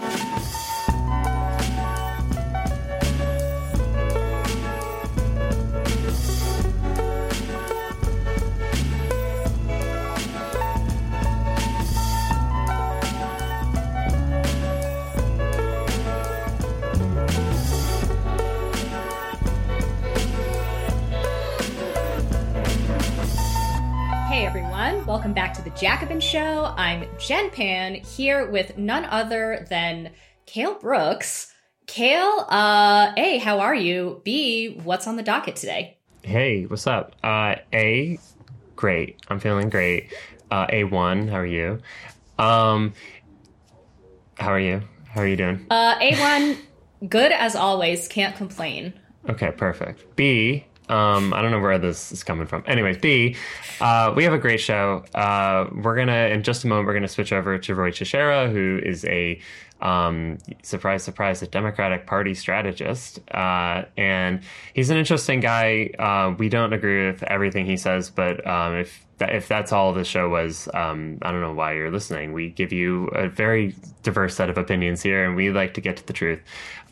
Hey Jacobin Show. I'm Jen Pan here with none other than Kale Brooks. Kale, uh, A, how are you? B, what's on the docket today? Hey, what's up? Uh, A, great. I'm feeling great. Uh, A1, how are you? Um, how are you? How are you doing? Uh, A1, good as always, can't complain. Okay, perfect. B, um, I don't know where this is coming from. Anyways, B, uh, we have a great show. Uh, we're gonna in just a moment we're gonna switch over to Ruy Teixeira, who is a um, surprise, surprise, a Democratic Party strategist, uh, and he's an interesting guy. Uh, we don't agree with everything he says, but um, if if that's all the show was, um, I don't know why you're listening. We give you a very diverse set of opinions here, and we like to get to the truth.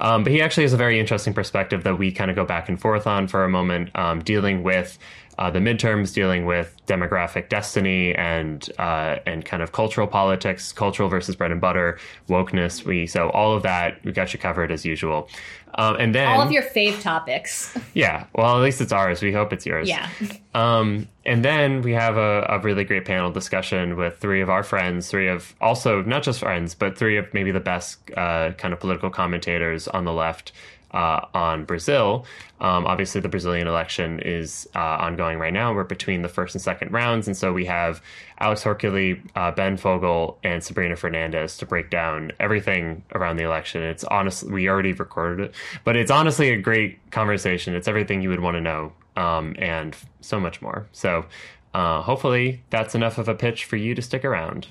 Um, but he actually has a very interesting perspective that we kind of go back and forth on for a moment, um, dealing with uh, the midterms, dealing with demographic destiny and uh, and kind of cultural politics, cultural versus bread and butter, wokeness. We so all of that we got you covered as usual. Um, and then All of your fave topics. yeah, well, at least it's ours. We hope it's yours. Yeah. Um, and then we have a, a really great panel discussion with three of our friends, three of also not just friends, but three of maybe the best uh, kind of political commentators on the left uh, on Brazil. Um, obviously, the Brazilian election is uh, ongoing right now. We're between the first and second rounds, and so we have Alex Hochuli, uh, Ben Fogel, and Sabrina Fernandes to break down everything around the election. It's honestly, we already recorded it, but it's honestly a great conversation. It's everything you would want to know, um, and so much more. So, uh, hopefully, that's enough of a pitch for you to stick around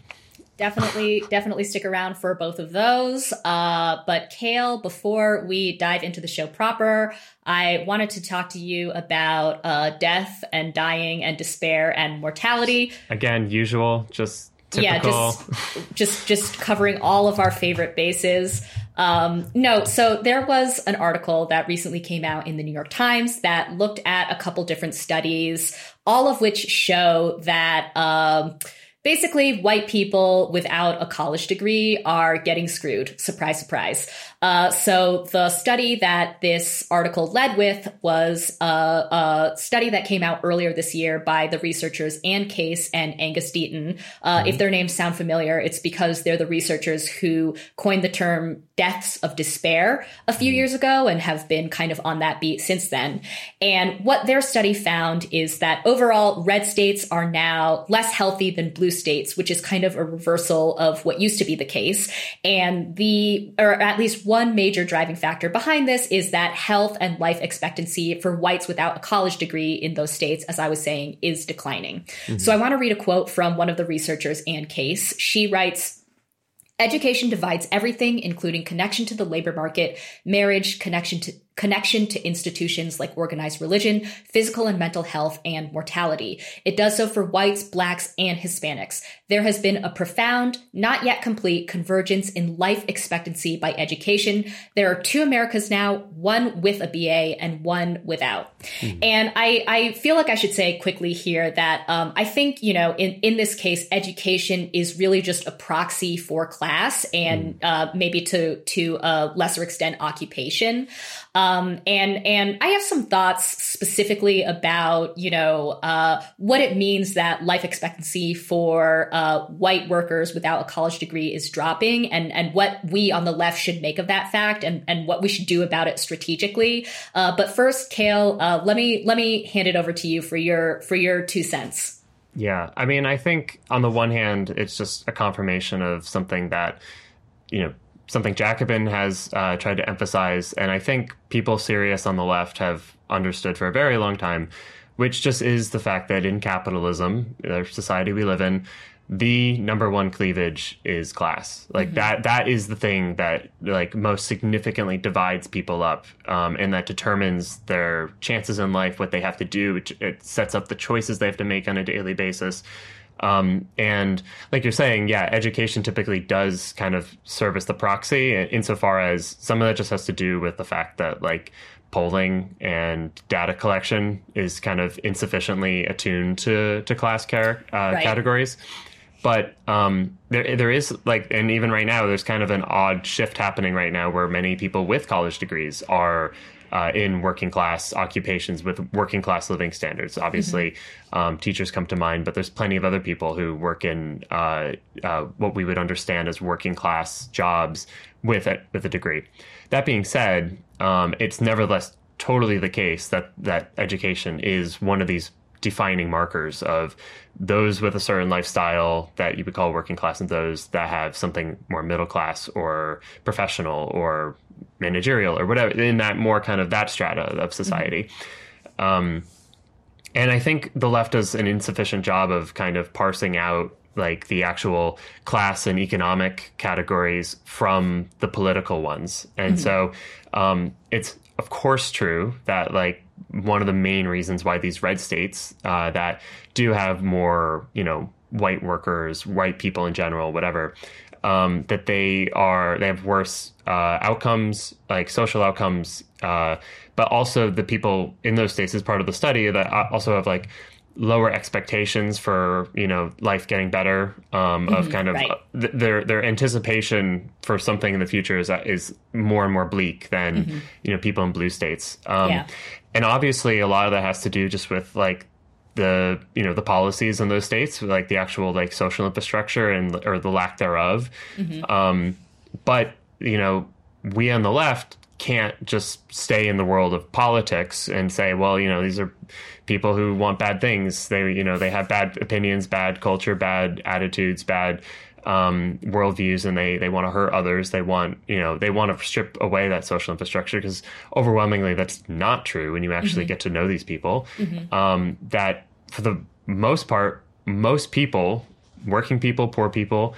definitely definitely stick around for both of those. Uh, but kale before we dive into the show proper i wanted to talk to you about uh, death and dying and despair and mortality. Again usual just typical. yeah just just just covering all of our favorite bases. Um, no so there was an article that recently came out in the new york times that looked at a couple different studies all of which show that um, basically white people without a college degree are getting screwed. Surprise, surprise. Uh, so the study that this article led with was a, a, study that came out earlier this year by the researchers Anne Case and Angus Deaton. Uh, mm-hmm. If their names sound familiar, it's because they're the researchers who coined the term deaths of despair a few mm-hmm. years ago and have been kind of on that beat since then. And what their study found is that overall red states are now less healthy than blue states, which is kind of a reversal of what used to be the case. And the, or at least one major driving factor behind this is that health and life expectancy for whites without a college degree in those states, as I was saying, is declining. Mm-hmm. So I want to read a quote from one of the researchers, Anne Case. She writes, Education divides everything, including connection to the labor market, marriage, connection to connection to institutions like organized religion, physical and mental health, and mortality. It does so for whites, blacks, and Hispanics. There has been a profound, not yet complete convergence in life expectancy by education. There are two Americas now, one with a BA and one without. Mm. And I, I feel like I should say quickly here that um, I think, you know, in, in this case, education is really just a proxy for class and mm. uh, maybe to, to a lesser extent occupation. Um, and and I have some thoughts specifically about you know uh, what it means that life expectancy for uh, white workers without a college degree is dropping, and and what we on the left should make of that fact, and and what we should do about it strategically. Uh, but first, Kale, uh, let me let me hand it over to you for your for your two cents. Yeah, I mean, I think on the one hand, it's just a confirmation of something that you know something Jacobin has uh, tried to emphasize, and I think people serious on the left have understood for a very long time, which just is the fact that in capitalism, the society we live in, the number one cleavage is class. Like mm-hmm. that that is the thing that like most significantly divides people up, um, and that determines their chances in life, what they have to do. It, it sets up the choices they have to make on a daily basis. Um, and like you're saying, yeah, education typically does kind of serve as the proxy insofar as some of that just has to do with the fact that like polling and data collection is kind of insufficiently attuned to to class care, uh, right. categories. But um, there there is like, and even right now, there's kind of an odd shift happening right now where many people with college degrees are uh, in working class occupations with working class living standards. Obviously, mm-hmm. um, teachers come to mind, but there's plenty of other people who work in uh, uh, what we would understand as working class jobs with it with a degree. That being said, um, it's nevertheless totally the case that that education is one of these defining markers of those with a certain lifestyle that you would call working class and those that have something more middle class or professional or managerial or whatever in that more kind of that strata of society. Mm-hmm. Um, and I think the left does an insufficient job of kind of parsing out like the actual class and economic categories from the political ones. And mm-hmm. so um, it's of course true that like one of the main reasons why these red states uh, that do have more, you know, white workers, white people in general, whatever, um, that they are they have worse uh, outcomes, like social outcomes, uh, but also the people in those states as part of the study that also have like lower expectations for you know life getting better um, mm-hmm, of kind of right. th- their their anticipation for something in the future is is more and more bleak than mm-hmm. you know people in blue states um, yeah. and obviously a lot of that has to do just with like the you know the policies in those states like the actual like social infrastructure and or the lack thereof mm-hmm. um, but you know we on the left can't just stay in the world of politics and say well you know these are people who want bad things. They, you know, they have bad opinions, bad culture, bad attitudes, bad um, worldviews, and they they want to hurt others. They want, you know, they want to strip away that social infrastructure because overwhelmingly that's not true when you actually mm-hmm. get to know these people. Mm-hmm. Um, that for the most part, most people, working people, poor people,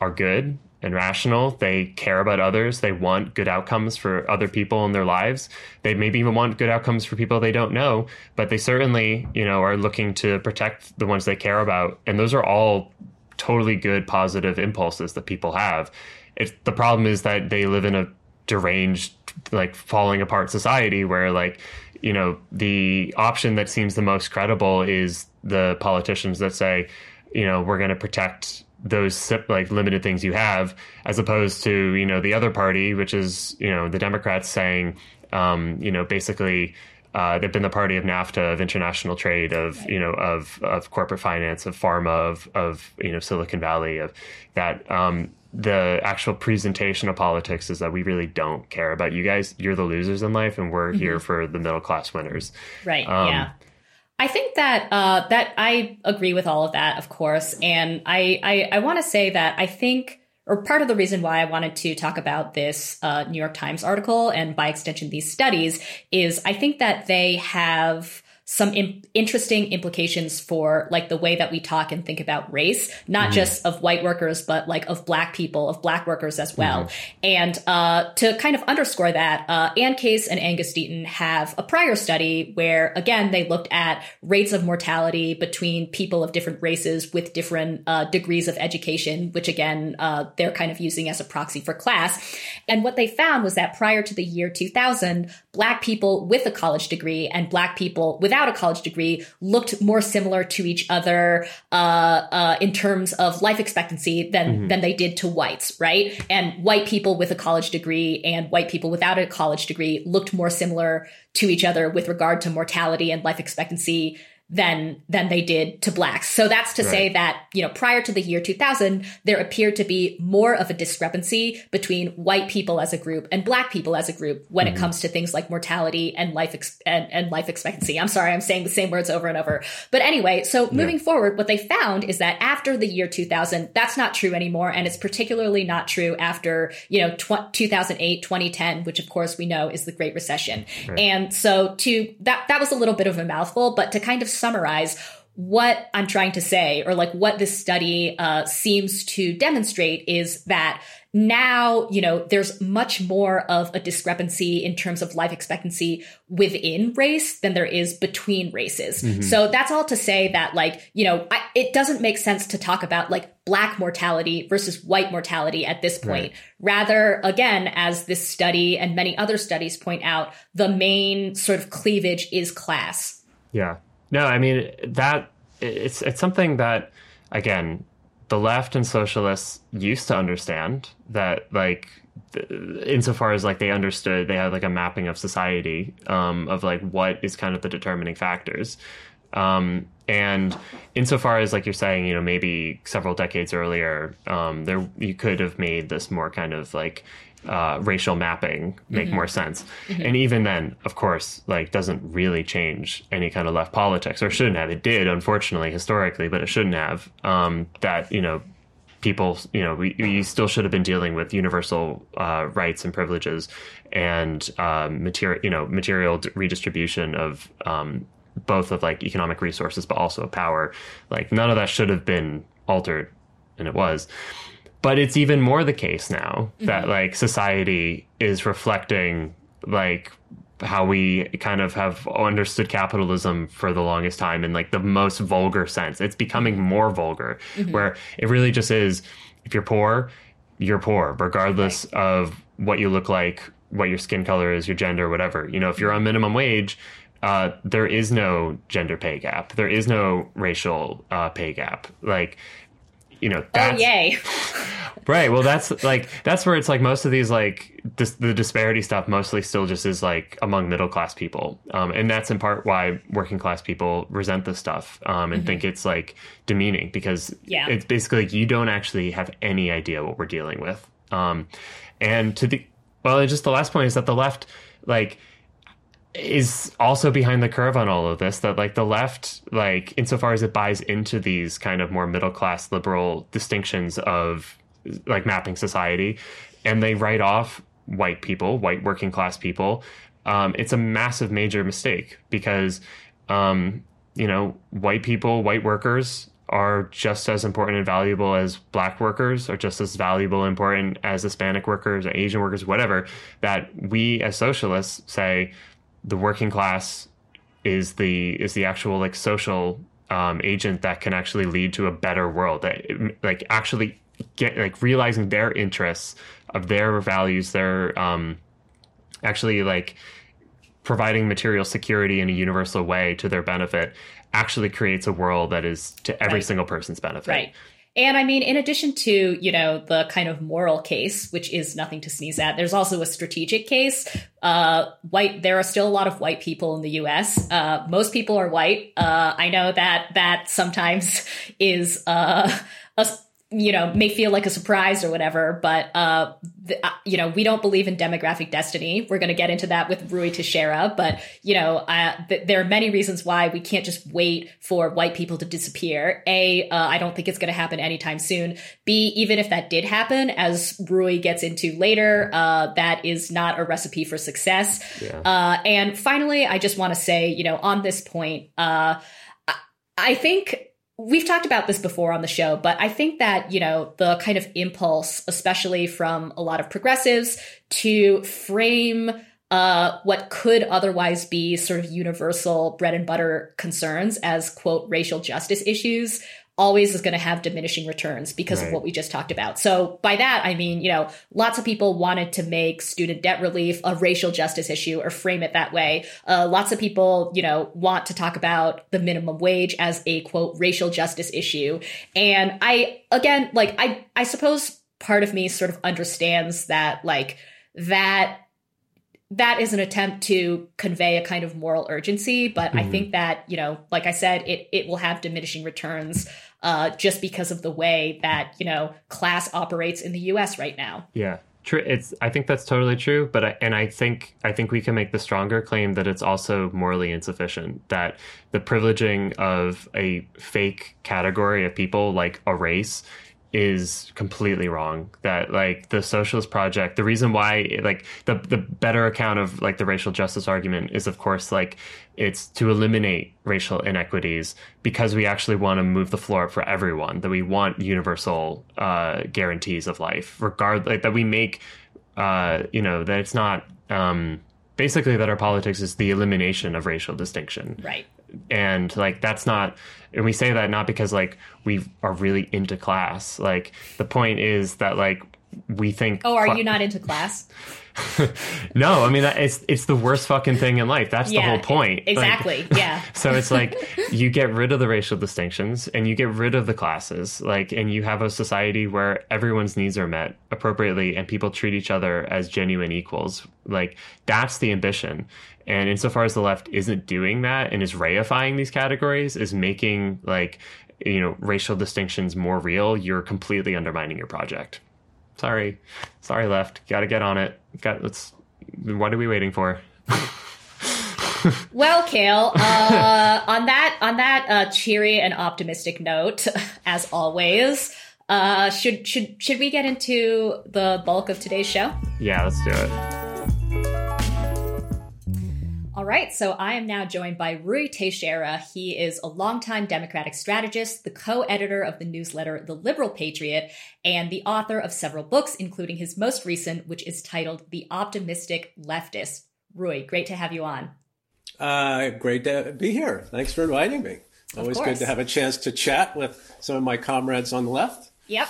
are good and rational. They care about others. They want good outcomes for other people in their lives. They maybe even want good outcomes for people they don't know, but they certainly, you know, are looking to protect the ones they care about. And those are all totally good, positive impulses that people have. If the problem is that they live in a deranged, like falling apart society where, like, you know, the option that seems the most credible is the politicians that say, you know, we're going to protect those like limited things you have, as opposed to you know the other party, which is you know the Democrats saying, um, you know, basically. Uh, they've been the party of NAFTA, of international trade, of you know, of of corporate finance, of pharma, of of you know, Silicon Valley, of that. Um, the actual presentation of politics is that we really don't care about you guys. You're the losers in life, and we're mm-hmm. here for the middle class winners. Right. Um, yeah. I think that uh, that I agree with all of that, of course, and I I, I want to say that I think, or part of the reason why I wanted to talk about this uh, New York Times article and by extension these studies is I think that they have some Im- interesting implications for like the way that we talk and think about race, not mm-hmm. just of white workers, but like of black people, of black workers as well. Mm-hmm. And uh, to kind of underscore that, uh, Anne Case and Angus Deaton have a prior study where, again, they looked at rates of mortality between people of different races with different uh, degrees of education, which again, uh, they're kind of using as a proxy for class. And what they found was that prior to the year 2000, black people with a college degree and black people without a college degree looked more similar to each other uh, uh, in terms of life expectancy than mm-hmm. than they did to whites, right? And white people with a college degree and white people without a college degree looked more similar to each other with regard to mortality and life expectancy than than they did to blacks. So that's to right. say that, you know, prior to the year 2000, there appeared to be more of a discrepancy between white people as a group and black people as a group when mm-hmm. it comes to things like mortality and life ex- and, and, life expectancy. I'm sorry, I'm saying the same words over and over. But anyway, so moving yeah. forward, what they found is that after the year 2000, that's not true anymore and it's particularly not true after, you know, tw- 2008, 2010, which of course we know is the Great Recession. Right. And so to that that was a little bit of a mouthful, but to kind of summarize, what I'm trying to say, or like what this study uh, seems to demonstrate, is that now, you know, there's much more of a discrepancy in terms of life expectancy within race than there is between races. Mm-hmm. So that's all to say that, like, you know, I, it doesn't make sense to talk about like black mortality versus white mortality at this point. Right. Rather, again, as this study and many other studies point out, the main sort of cleavage is class. Yeah. No, I mean, that it's, it's something that, again, the left and socialists used to understand that like insofar as like they understood they had like a mapping of society um, of like what is kind of the determining factors. Um, and insofar as like you're saying you know maybe several decades earlier um, there you could have made this more kind of like uh, racial mapping make mm-hmm. more sense. Mm-hmm. And even then, of course, like doesn't really change any kind of left politics or shouldn't have. It did, unfortunately, historically, but it shouldn't have. Um, that you know, people, you know, we, we still should have been dealing with universal uh, rights and privileges and um, material, you know, material redistribution of um, both of like economic resources, but also power. Like none of that should have been altered, and it was. But it's even more the case now mm-hmm. that like society is reflecting like how we kind of have understood capitalism for the longest time in like the most vulgar sense. It's becoming more vulgar, mm-hmm. where it really just is if you're poor, you're poor, regardless of what you look like, what your skin color is, your gender, whatever. You know, if you're on minimum wage, uh, there is no gender pay gap. There is no racial uh, pay gap. Like you know, oh, that's, oh yay. right. Well, that's like that's where it's like most of these like dis- the disparity stuff mostly still just is like among middle class people, um, and that's in part why working class people resent this stuff um, and mm-hmm. think it's like demeaning because yeah. it's basically like you don't actually have any idea what we're dealing with. Um, and to the well, just the last point is that the left like is also behind the curve on all of this that like the left like insofar as it buys into these kind of more middle class liberal distinctions of like mapping society and they write off white people white working class people um, it's a massive major mistake because um, you know white people white workers are just as important and valuable as black workers are just as valuable and important as hispanic workers or asian workers whatever that we as socialists say the working class is the is the actual like social um, agent that can actually lead to a better world that like actually get like realizing their interests of their values their um actually like providing material security in a universal way to their benefit actually creates a world that is to every right. single person's benefit right and I mean, in addition to, you know, the kind of moral case, which is nothing to sneeze at, there's also a strategic case. Uh, white, there are still a lot of white people in the US. Uh, most people are white. Uh, I know that that sometimes is, uh, a, you know, may feel like a surprise or whatever, but, uh, the, uh, you know, we don't believe in demographic destiny. We're going to get into that with Ruy Teixeira, but, you know, uh, th- there are many reasons why we can't just wait for white people to disappear. A, uh, I don't think it's going to happen anytime soon. B, even if that did happen, as Ruy gets into later, uh, that is not a recipe for success. Yeah. Uh, and finally, I just want to say, you know, on this point, uh, I, I think We've talked about this before on the show, but I think that, you know, the kind of impulse, especially from a lot of progressives, to frame uh, what could otherwise be sort of universal bread and butter concerns as, quote, racial justice issues always is going to have diminishing returns because right. of what we just talked about. So by that, I mean, you know, lots of people wanted to make student debt relief a racial justice issue or frame it that way. Uh, lots of people, you know, want to talk about the minimum wage as a quote racial justice issue. And I, again, like, I, I suppose part of me sort of understands that, like, that that is an attempt to convey a kind of moral urgency but mm-hmm. i think that you know like i said it it will have diminishing returns uh, just because of the way that you know class operates in the us right now. Yeah. True. It's i think that's totally true but I, and i think i think we can make the stronger claim that it's also morally insufficient that the privileging of a fake category of people like a race is completely wrong. That like the socialist project the reason why like the the better account of like the racial justice argument is of course like it's to eliminate racial inequities because we actually want to move the floor for everyone that we want universal uh, guarantees of life regard like that we make uh, you know that it's not um, basically that our politics is the elimination of racial distinction. Right and like that's not and we say that not because like we are really into class. Like the point is that like we think oh are cl- you not into class? No i mean it's it's the worst fucking thing in life. That's yeah, the whole point. Exactly like, yeah. So it's like you get rid of the racial distinctions and you get rid of the classes like and you have a society where everyone's needs are met appropriately and people treat each other as genuine equals. Like that's the ambition and insofar as the left isn't doing that and is reifying these categories, is making like you know racial distinctions more real, you're completely undermining your project. Sorry, sorry, left. Got to get on it. Got let's. What are we waiting for? well, Kale, uh, on that on that uh, cheery and optimistic note, as always, uh, should should should we get into the bulk of today's show? Yeah, let's do it. All right, so I am now joined by Ruy Teixeira. He is a longtime Democratic strategist, the co editor of the newsletter The Liberal Patriot, and the author of several books, including his most recent, which is titled The Optimistic Leftist. Ruy, great to have you on. Uh, great to be here. Thanks for inviting me. Always good to have a chance to chat with some of my comrades on the left. Yep.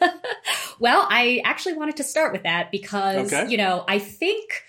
well, I actually wanted to start with that because, okay. you know, I think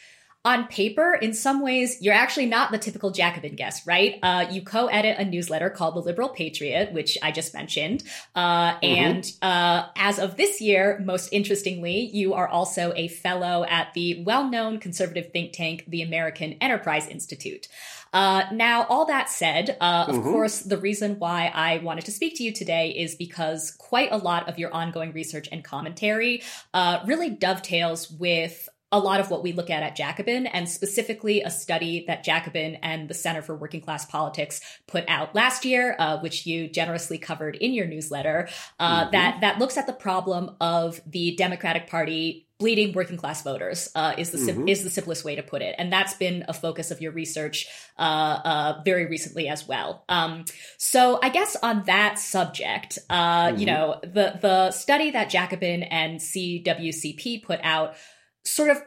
on paper, in some ways, you're actually not the typical Jacobin guest, right? Uh, you co-edit a newsletter called The Liberal Patriot, which I just mentioned. Uh, mm-hmm. And uh, as of this year, most interestingly, you are also a fellow at the well-known conservative think tank, the American Enterprise Institute. Uh, now, all that said, uh, of mm-hmm. course, the reason why I wanted to speak to you today is because quite a lot of your ongoing research and commentary uh, really dovetails with a lot of what we look at at Jacobin, and specifically a study that Jacobin and the Center for Working Class Politics put out last year, uh, which you generously covered in your newsletter, uh, mm-hmm. that that looks at the problem of the Democratic Party bleeding working class voters uh, is the mm-hmm. is the simplest way to put it, and that's been a focus of your research uh, uh, very recently as well. Um, so I guess on that subject, mm-hmm. you know, the the study that Jacobin and CWCP put out sort of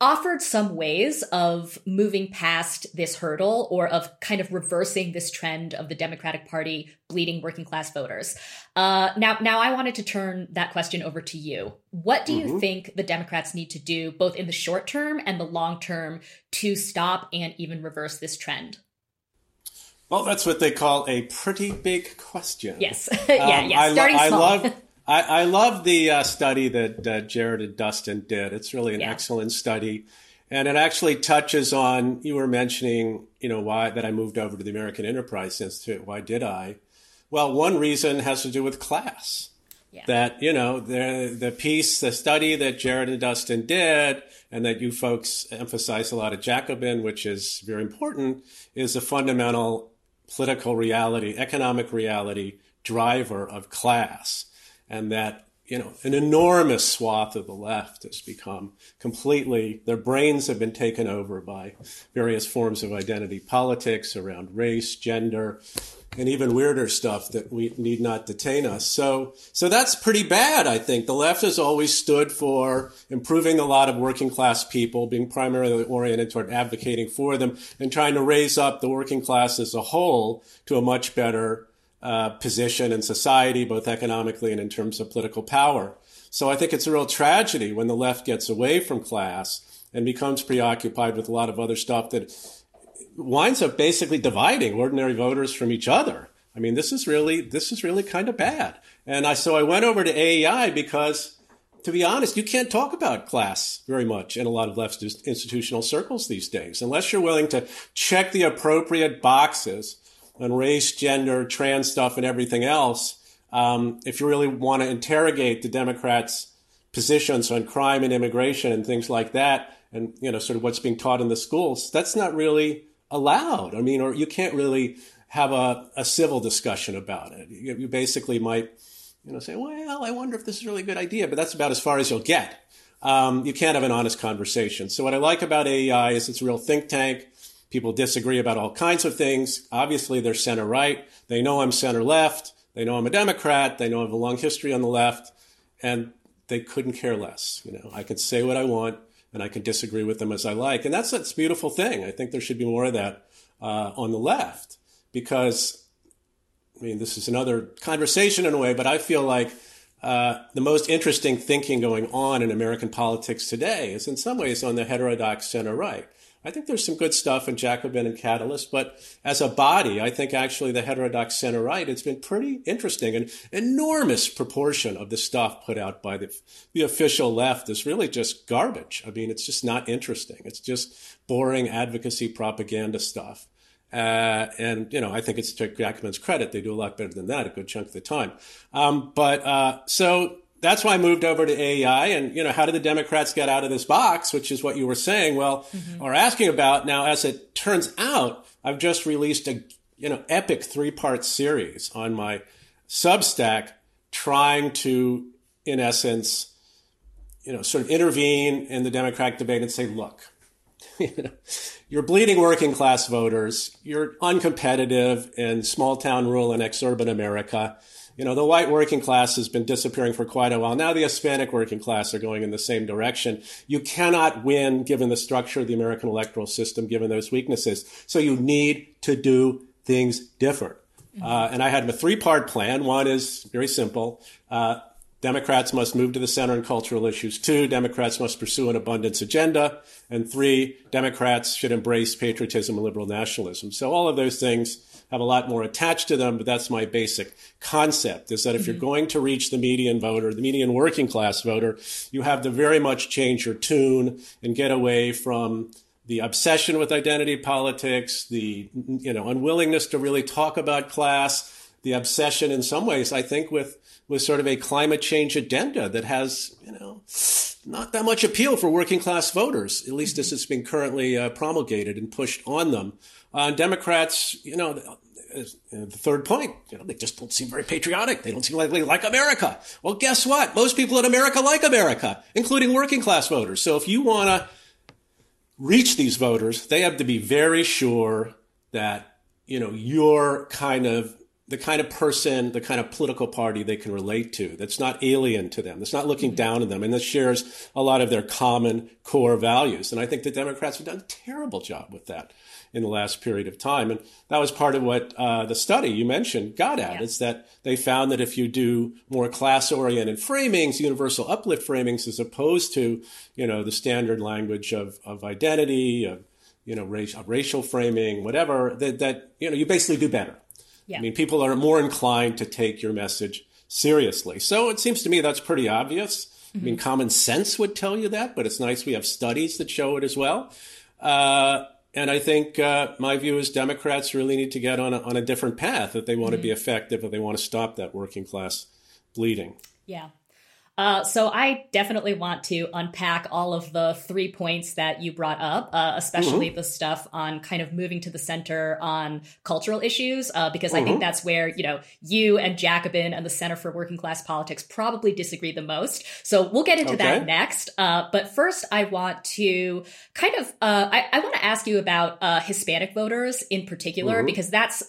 offered some ways of moving past this hurdle or of kind of reversing this trend of the Democratic Party bleeding working class voters. Uh, now, now I wanted to turn that question over to you. What do mm-hmm. you think the Democrats need to do, both in the short term and the long term, to stop and even reverse this trend? Well, that's what they call a pretty big question. Yes, yeah, um, yeah. Starting I, small. I love. I, I love the uh, study that uh, Jared and Dustin did. It's really an yeah. excellent study. And it actually touches on, you were mentioning, you know, why that I moved over to the American Enterprise Institute. Why did I? Well, one reason has to do with class. Yeah. That, you know, the, the piece, the study that Jared and Dustin did, and that you folks emphasize a lot of Jacobin, which is very important, is a fundamental political reality, economic reality driver of class and that you know an enormous swath of the left has become completely their brains have been taken over by various forms of identity politics around race gender and even weirder stuff that we need not detain us. So so that's pretty bad i think. The left has always stood for improving the lot of working class people being primarily oriented toward advocating for them and trying to raise up the working class as a whole to a much better uh, position in society, both economically and in terms of political power. So I think it's a real tragedy when the left gets away from class and becomes preoccupied with a lot of other stuff that winds up basically dividing ordinary voters from each other. I mean, this is really this is really kind of bad. And I so I went over to AEI because to be honest, you can't talk about class very much in a lot of left institutional circles these days unless you're willing to check the appropriate boxes on race, gender, trans stuff, and everything else, um, if you really want to interrogate the Democrats' positions on crime and immigration and things like that, and you know, sort of what's being taught in the schools, that's not really allowed. I mean, or you can't really have a, a civil discussion about it. You, you basically might you know, say, well, I wonder if this is a really good idea, but that's about as far as you'll get. Um, you can't have an honest conversation. So what I like about AEI is it's a real think tank. People disagree about all kinds of things. Obviously, they're center right. They know I'm center left. They know I'm a Democrat. They know I have a long history on the left, and they couldn't care less. You know, I can say what I want, and I can disagree with them as I like, and that's that's a beautiful thing. I think there should be more of that uh, on the left because, I mean, this is another conversation in a way, but I feel like uh, the most interesting thinking going on in American politics today is in some ways on the heterodox center right. I think there's some good stuff in Jacobin and Catalyst, but as a body, I think actually the heterodox center right, it's been pretty interesting. An enormous proportion of the stuff put out by the, the official left is really just garbage. I mean, it's just not interesting. It's just boring advocacy propaganda stuff. Uh, and, you know, I think it's to Jacobin's credit. They do a lot better than that a good chunk of the time. Um, but, uh, so that's why I moved over to AEI. And, you know, how did the Democrats get out of this box, which is what you were saying, well, mm-hmm. or asking about. Now, as it turns out, I've just released a, you know, epic three part series on my Substack trying to, in essence, you know, sort of intervene in the Democratic debate and say, look, you're bleeding working class voters. You're uncompetitive in small town, rural, and exurban America you know, the white working class has been disappearing for quite a while. Now the Hispanic working class are going in the same direction. You cannot win given the structure of the American electoral system, given those weaknesses. So you need to do things different. Mm-hmm. Uh, and I had a three part plan. One is very simple. Uh, Democrats must move to the center on cultural issues. Two, Democrats must pursue an abundance agenda. And three, Democrats should embrace patriotism and liberal nationalism. So all of those things have a lot more attached to them, but that's my basic concept is that if mm-hmm. you're going to reach the median voter, the median working class voter, you have to very much change your tune and get away from the obsession with identity politics, the you know unwillingness to really talk about class, the obsession in some ways, I think, with with sort of a climate change agenda that has you know not that much appeal for working class voters, at least as it's been currently uh, promulgated and pushed on them. Uh, Democrats, you know, the third point, you know, they just don't seem very patriotic. They don't seem like they like America. Well, guess what? Most people in America like America, including working class voters. So if you want to reach these voters, they have to be very sure that, you know, you're kind of the kind of person, the kind of political party they can relate to, that's not alien to them, that's not looking mm-hmm. down on them, and that shares a lot of their common core values. And I think the Democrats have done a terrible job with that in the last period of time. And that was part of what uh, the study you mentioned got at, yeah. is that they found that if you do more class oriented framings, universal uplift framings, as opposed to, you know, the standard language of, of identity, of, you know, race, racial framing, whatever, that, that, you know, you basically do better. Yeah. I mean, people are more inclined to take your message seriously. So it seems to me that's pretty obvious. Mm-hmm. I mean, mm-hmm. common sense would tell you that, but it's nice we have studies that show it as well. Uh, and I think uh, my view is Democrats really need to get on a, on a different path if they want mm-hmm. to be effective, if they want to stop that working class bleeding. Yeah. Uh, so I definitely want to unpack all of the three points that you brought up, uh, especially mm-hmm. the stuff on kind of moving to the center on cultural issues, uh, because mm-hmm. I think mm-hmm. that's where you know you and Jacobin and the Center for Working Class Politics probably disagree the most. So we'll get into okay. that next. Uh, but first, I want to kind of uh, I, I want to ask you about Hispanic voters in particular, mm-hmm. because that's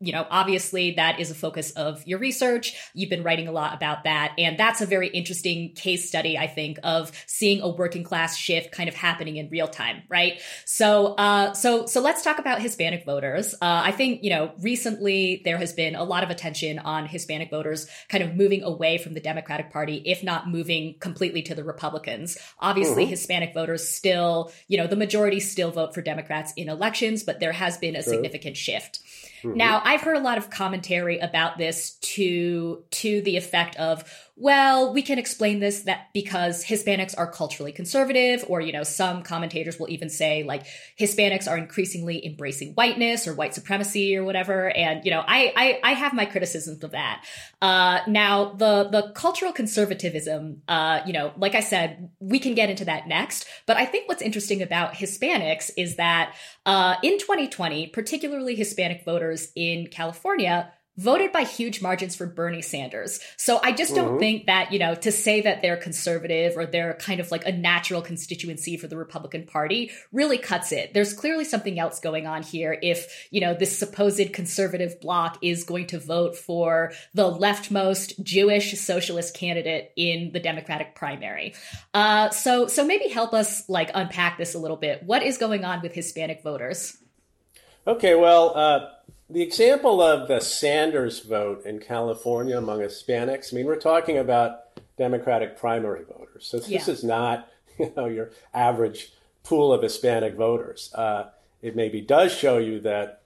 you know obviously that is a focus of your research. You've been writing a lot about that, and that's a very interesting interesting case study, I think, of seeing a working class shift kind of happening in real time, right? So, uh, so, so let's talk about Hispanic voters. Uh, I think, you know, recently there has been a lot of attention on Hispanic voters kind of moving away from the Democratic Party, if not moving completely to the Republicans. Obviously, mm-hmm. Hispanic voters still, you know, the majority still vote for Democrats in elections, but there has been a sure. significant shift. Mm-hmm. Now, I've heard a lot of commentary about this to to the effect of well, we can explain this that because Hispanics are culturally conservative, or, you know, some commentators will even say like Hispanics are increasingly embracing whiteness or white supremacy or whatever. And, you know, I, I, I have my criticisms of that. Uh, now the, the cultural conservatism, uh, you know, like I said, we can get into that next. But I think what's interesting about Hispanics is that, uh, in 2020, particularly Hispanic voters in California, voted by huge margins for Bernie Sanders. So I just don't mm-hmm. think that, you know, to say that they're conservative or they're kind of like a natural constituency for the Republican Party really cuts it. There's clearly something else going on here if, you know, this supposed conservative bloc is going to vote for the leftmost Jewish socialist candidate in the Democratic primary. Uh, so so maybe help us like unpack this a little bit. What is going on with Hispanic voters? Okay, well, uh, the example of the Sanders vote in California among Hispanics, I mean, we're talking about Democratic primary voters. So this yeah. is not, you know, your average pool of Hispanic voters. Uh, it maybe does show you that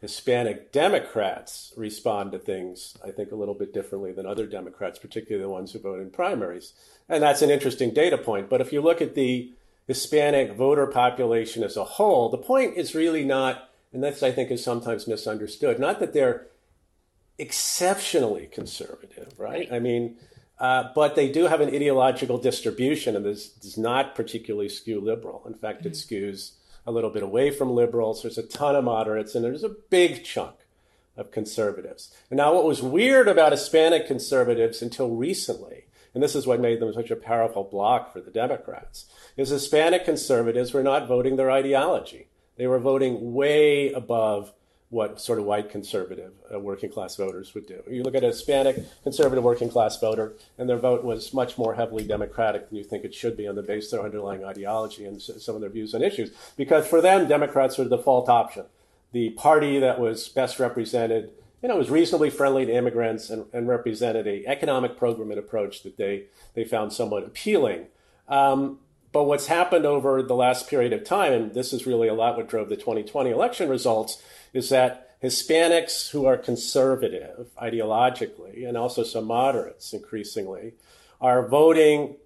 Hispanic Democrats respond to things, I think, a little bit differently than other Democrats, particularly the ones who vote in primaries. And that's an interesting data point. But if you look at the Hispanic voter population as a whole, the point is really not and this I think is sometimes misunderstood. Not that they're exceptionally conservative, right? right. I mean, uh, but they do have an ideological distribution, and this does not particularly skew liberal. In fact, mm-hmm. it skews a little bit away from liberals. There's a ton of moderates, and there's a big chunk of conservatives. And now, what was weird about Hispanic conservatives until recently, and this is what made them such a powerful block for the Democrats, is Hispanic conservatives were not voting their ideology. They were voting way above what sort of white conservative uh, working class voters would do. You look at a Hispanic conservative working class voter, and their vote was much more heavily Democratic than you think it should be on the basis of their underlying ideology and some of their views on issues. Because for them, Democrats were the default option. The party that was best represented, you know, was reasonably friendly to immigrants and, and represented a economic program and approach that they, they found somewhat appealing. Um, but what's happened over the last period of time, and this is really a lot what drove the 2020 election results, is that Hispanics who are conservative ideologically, and also some moderates increasingly, are voting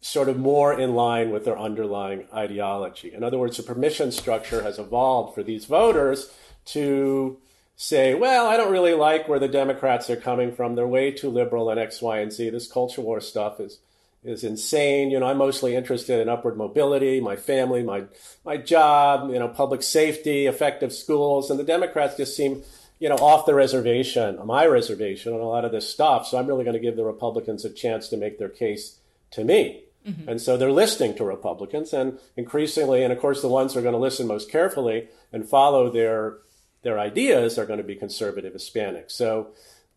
sort of more in line with their underlying ideology. In other words, the permission structure has evolved for these voters to say, well, I don't really like where the Democrats are coming from. They're way too liberal and X, Y, and Z. This culture war stuff is is insane. You know, I'm mostly interested in upward mobility, my family, my my job, you know, public safety, effective schools, and the Democrats just seem, you know, off the reservation, my reservation on a lot of this stuff. So I'm really going to give the Republicans a chance to make their case to me. Mm-hmm. And so they're listening to Republicans and increasingly, and of course the ones who are going to listen most carefully and follow their their ideas are going to be conservative Hispanics. So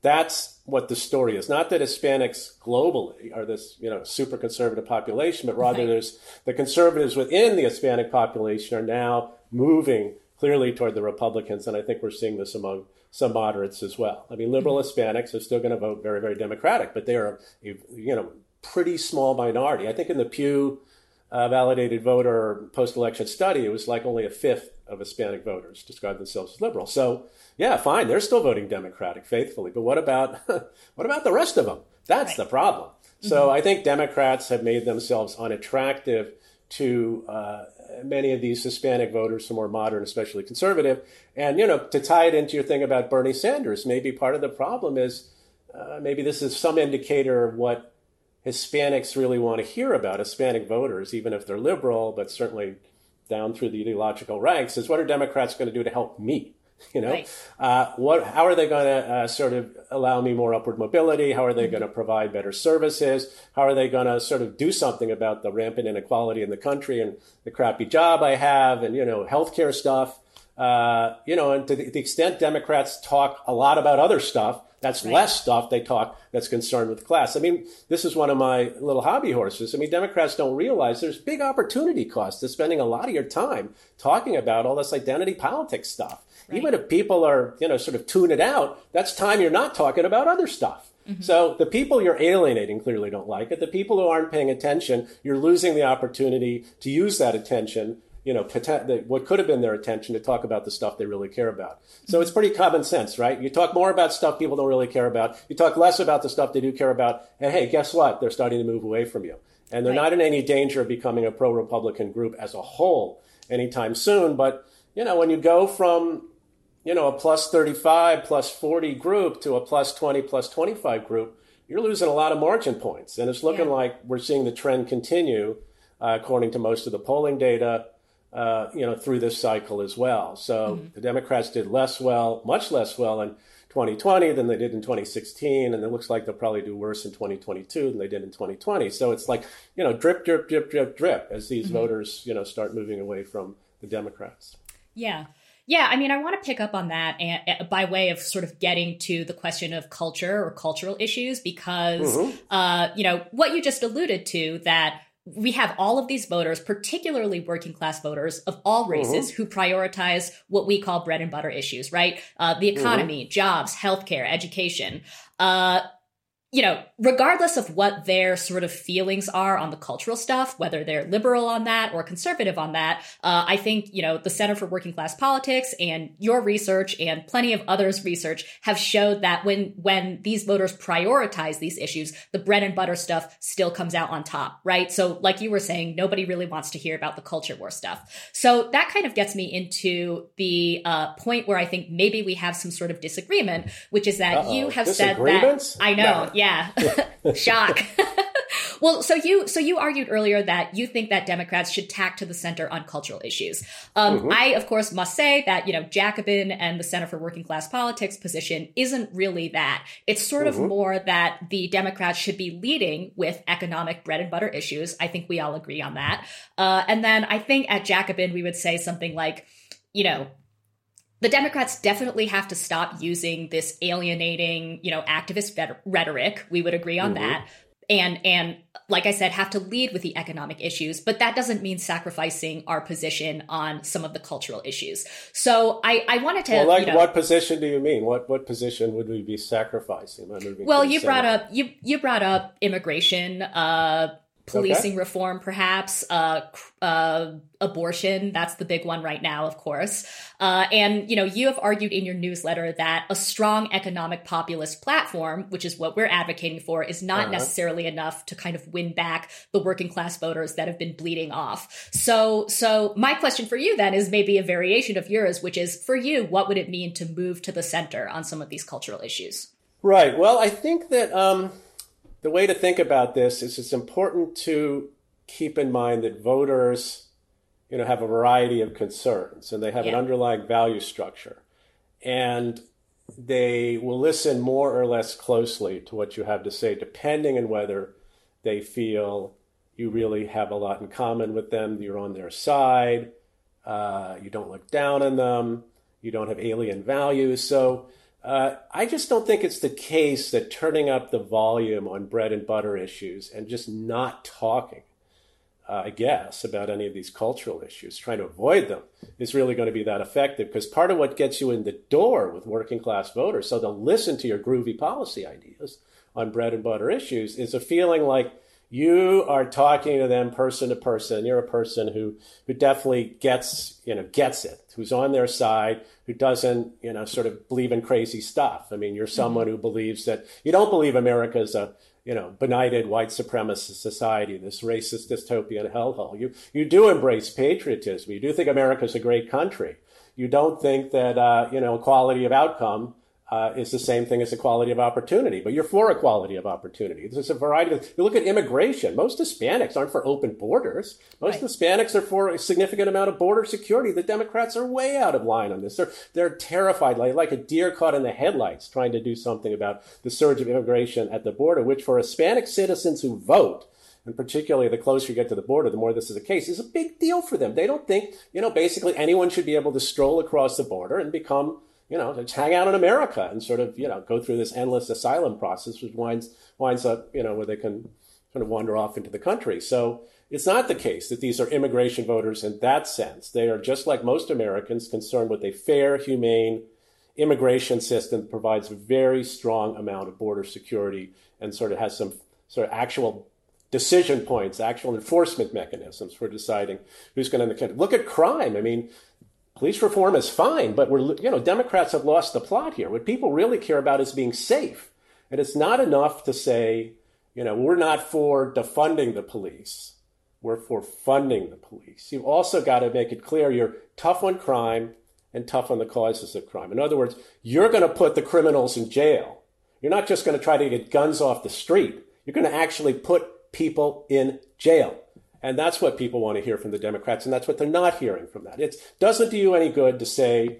that's what the story is. Not that Hispanics globally are this, you know, super conservative population, but rather right. there's the conservatives within the Hispanic population are now moving clearly toward the Republicans, and I think we're seeing this among some moderates as well. I mean, liberal mm-hmm. Hispanics are still going to vote very, very Democratic, but they are, a, you know, pretty small minority. I think in the Pew uh, validated voter post-election study, it was like only a fifth of Hispanic voters describe themselves as liberal. So yeah, fine, they're still voting Democratic faithfully, but what about what about the rest of them? That's right. the problem. So mm-hmm. I think Democrats have made themselves unattractive to uh, many of these Hispanic voters who are more modern, especially conservative. And you know, to tie it into your thing about Bernie Sanders, maybe part of the problem is uh, maybe this is some indicator of what Hispanics really want to hear about Hispanic voters, even if they're liberal, but certainly down through the ideological ranks, is what are Democrats going to do to help me? You know, right. uh, what? How are they going to uh, sort of allow me more upward mobility? How are they mm-hmm. going to provide better services? How are they going to sort of do something about the rampant inequality in the country and the crappy job I have, and you know, healthcare stuff? Uh, you know, and to the, the, extent Democrats talk a lot about other stuff, that's right. less stuff they talk that's concerned with class. I mean, this is one of my little hobby horses. I mean, Democrats don't realize there's big opportunity cost to spending a lot of your time talking about all this identity politics stuff. Right. Even if people are, you know, sort of tune it out, that's time you're not talking about other stuff. Mm-hmm. So the people you're alienating clearly don't like it. The people who aren't paying attention, you're losing the opportunity to use that attention you know, what could have been their attention to talk about the stuff they really care about. So it's pretty common sense, right? You talk more about stuff people don't really care about. You talk less about the stuff they do care about. And hey, guess what? They're starting to move away from you. And they're right. not in any danger of becoming a pro Republican group as a whole anytime soon. But, you know, when you go from, you know, a plus 35, plus 40 group to a plus 20, plus 25 group, you're losing a lot of margin points. And it's looking yeah. like we're seeing the trend continue, uh, according to most of the polling data uh, you know, through this cycle as well. So mm-hmm. the Democrats did less well, much less well in 2020 than they did in 2016, and it looks like they'll probably do worse in 2022 than they did in 2020. So it's like you know, drip, drip, drip, drip, drip, as these mm-hmm. voters you know start moving away from the Democrats. Yeah. Yeah, I mean, I want to pick up on that and, uh, by way of sort of getting to the question of culture or cultural issues, because, mm-hmm. uh, you know, what you just alluded to that we have all of these voters, particularly working class voters of all races, mm-hmm. who prioritize what we call bread and butter issues, right? Uh, the economy, mm-hmm. jobs, healthcare, education. Uh, you know, regardless of what their sort of feelings are on the cultural stuff, whether they're liberal on that or conservative on that, uh, I think, you know, the Center for Working Class Politics and your research and plenty of others' research have showed that when, when these voters prioritize these issues, the bread and butter stuff still comes out on top, right? So, like you were saying, nobody really wants to hear about the culture war stuff. So that kind of gets me into the uh, point where I think maybe we have some sort of disagreement, which is that Uh-oh. you have said that. I know. No. Yeah. Shock. well, so you so you argued earlier that you think that Democrats should tack to the center on cultural issues. Um, mm-hmm. I, of course, must say that you know Jacobin and the Center for Working Class Politics position isn't really that. It's sort mm-hmm. of more that the Democrats should be leading with economic bread and butter issues. I think we all agree on that. Uh, and then I think at Jacobin we would say something like, you know, the Democrats definitely have to stop using this alienating, you know, activist rhetoric. We would agree on mm-hmm. that. And and like I said, have to lead with the economic issues, but that doesn't mean sacrificing our position on some of the cultural issues. So I, I wanted to. Well, like you know, what position do you mean? What what position would we be sacrificing? well, you brought up you you brought up immigration. Uh, policing okay. reform, perhaps, uh, uh, abortion. That's the big one right now, of course. Uh, and, you know, you have argued in your newsletter that a strong economic populist platform, which is what we're advocating for, is not uh-huh. necessarily enough to kind of win back the working class voters that have been bleeding off. So, so my question for you then is maybe a variation of yours, which is for you, what would it mean to move to the center on some of these cultural issues? Right. Well, I think that, um, the way to think about this is it's important to keep in mind that voters you know have a variety of concerns and they have yeah. an underlying value structure and they will listen more or less closely to what you have to say depending on whether they feel you really have a lot in common with them you're on their side uh, you don't look down on them you don't have alien values so uh, I just don't think it's the case that turning up the volume on bread and butter issues and just not talking, uh, I guess, about any of these cultural issues, trying to avoid them, is really going to be that effective. Because part of what gets you in the door with working class voters, so they'll listen to your groovy policy ideas on bread and butter issues, is a feeling like you are talking to them person to person. You're a person who who definitely gets you know gets it, who's on their side, who doesn't you know sort of believe in crazy stuff. I mean, you're someone who believes that you don't believe America is a you know benighted white supremacist society, this racist dystopian hellhole. You you do embrace patriotism. You do think America is a great country. You don't think that uh, you know equality of outcome uh, is the same thing as equality of opportunity, but you're for equality of opportunity. There's a variety of, you look at immigration. Most Hispanics aren't for open borders. Most right. Hispanics are for a significant amount of border security. The Democrats are way out of line on this. They're, they're terrified, like, like a deer caught in the headlights, trying to do something about the surge of immigration at the border, which for Hispanic citizens who vote, and particularly the closer you get to the border, the more this is a case, is a big deal for them. They don't think, you know, basically anyone should be able to stroll across the border and become you know, just hang out in America and sort of, you know, go through this endless asylum process, which winds winds up, you know, where they can sort of wander off into the country. So it's not the case that these are immigration voters in that sense. They are just like most Americans concerned with a fair, humane immigration system that provides a very strong amount of border security and sort of has some sort of actual decision points, actual enforcement mechanisms for deciding who's going to the country. look at crime. I mean, Police reform is fine, but we're, you know, Democrats have lost the plot here. What people really care about is being safe. And it's not enough to say, you know, we're not for defunding the police. We're for funding the police. You've also got to make it clear you're tough on crime and tough on the causes of crime. In other words, you're going to put the criminals in jail. You're not just going to try to get guns off the street. You're going to actually put people in jail. And that's what people want to hear from the Democrats, and that's what they're not hearing from that. It doesn't do you any good to say,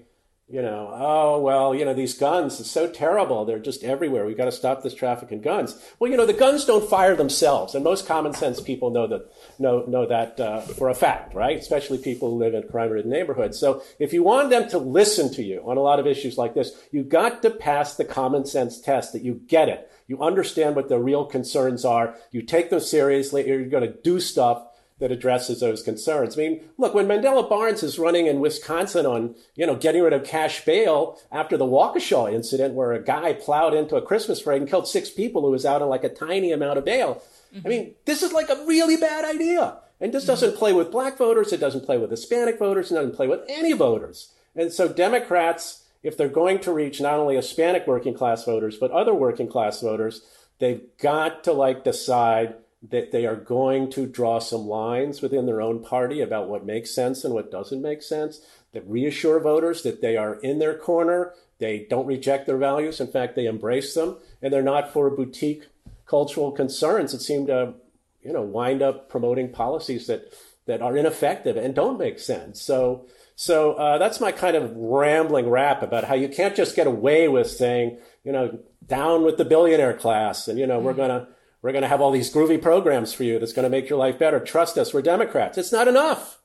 you know, oh, well, you know, these guns, are so terrible. They're just everywhere. We've got to stop this traffic in guns. Well, you know, the guns don't fire themselves. And most common sense people know that, know, know that uh, for a fact, right? Especially people who live in crime ridden neighborhoods. So if you want them to listen to you on a lot of issues like this, you've got to pass the common sense test that you get it. You understand what the real concerns are. You take them seriously. You're going to do stuff that addresses those concerns. I mean, look, when Mandela Barnes is running in Wisconsin on, you know, getting rid of cash bail after the Waukesha incident where a guy plowed into a Christmas parade and killed six people who was out on like a tiny amount of bail. Mm-hmm. I mean, this is like a really bad idea. And this mm-hmm. doesn't play with black voters. It doesn't play with Hispanic voters. It doesn't play with any voters. And so Democrats, if they're going to reach not only Hispanic working class voters, but other working class voters, they've got to like decide that they are going to draw some lines within their own party about what makes sense and what doesn't make sense, that reassure voters that they are in their corner, they don't reject their values, in fact, they embrace them, and they're not for boutique cultural concerns that seem to, you know, wind up promoting policies that that are ineffective and don't make sense. So so uh, that's my kind of rambling rap about how you can't just get away with saying, you know, down with the billionaire class, and you know, mm-hmm. we're gonna we're going to have all these groovy programs for you that's going to make your life better. Trust us, we're Democrats. It's not enough.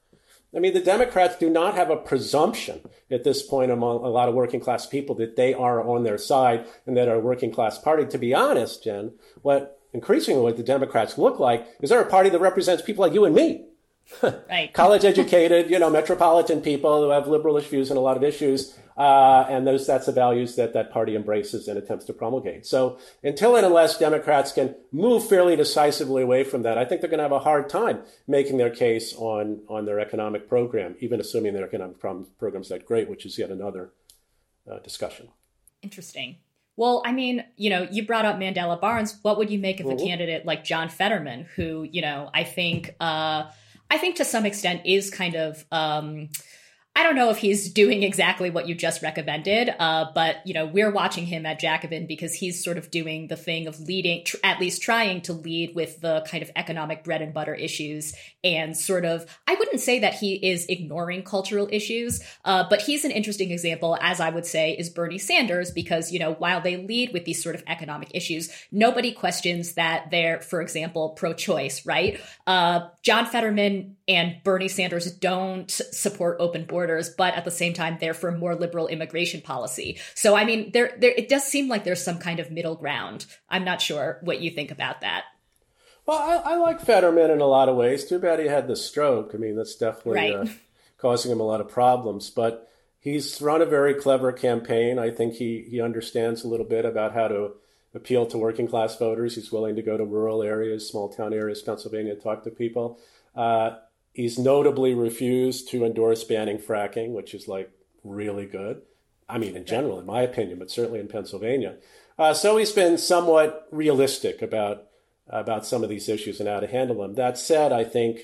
I mean, the Democrats do not have a presumption at this point among a lot of working class people that they are on their side and that are a working class party. To be honest, Jen, what increasingly what the Democrats look like is they're a party that represents people like you and me. right. College educated, you know, metropolitan people who have liberalish views on a lot of issues uh, and those, that's the values that that party embraces and attempts to promulgate. So until and unless Democrats can move fairly decisively away from that, I think they're going to have a hard time making their case on, on their economic program, even assuming their economic program is that great, which is yet another uh, discussion. Interesting. Well, I mean, you know, you brought up Mandela Barnes. What would you make of mm-hmm. a candidate like John Fetterman, who, you know, I think, uh, I think to some extent is kind of, um, I don't know if he's doing exactly what you just recommended, uh, but you know we're watching him at Jacobin because he's sort of doing the thing of leading, tr- at least trying to lead with the kind of economic bread and butter issues, and sort of I wouldn't say that he is ignoring cultural issues, uh, but he's an interesting example, as I would say, is Bernie Sanders because you know while they lead with these sort of economic issues, nobody questions that they're, for example, pro-choice, right? Uh, John Fetterman and Bernie Sanders don't support open borders, but at the same time, they're for more liberal immigration policy. So, I mean, there, there, it does seem like there's some kind of middle ground. I'm not sure what you think about that. Well, I, I like Fetterman in a lot of ways. Too bad he had the stroke. I mean, that's definitely right. uh, causing him a lot of problems. But he's run a very clever campaign. I think he, he understands a little bit about how to appeal to working class voters. He's willing to go to rural areas, small town areas, Pennsylvania, talk to people. Uh, He's notably refused to endorse banning fracking, which is like really good. I mean, in general, in my opinion, but certainly in Pennsylvania. Uh, so he's been somewhat realistic about about some of these issues and how to handle them. That said, I think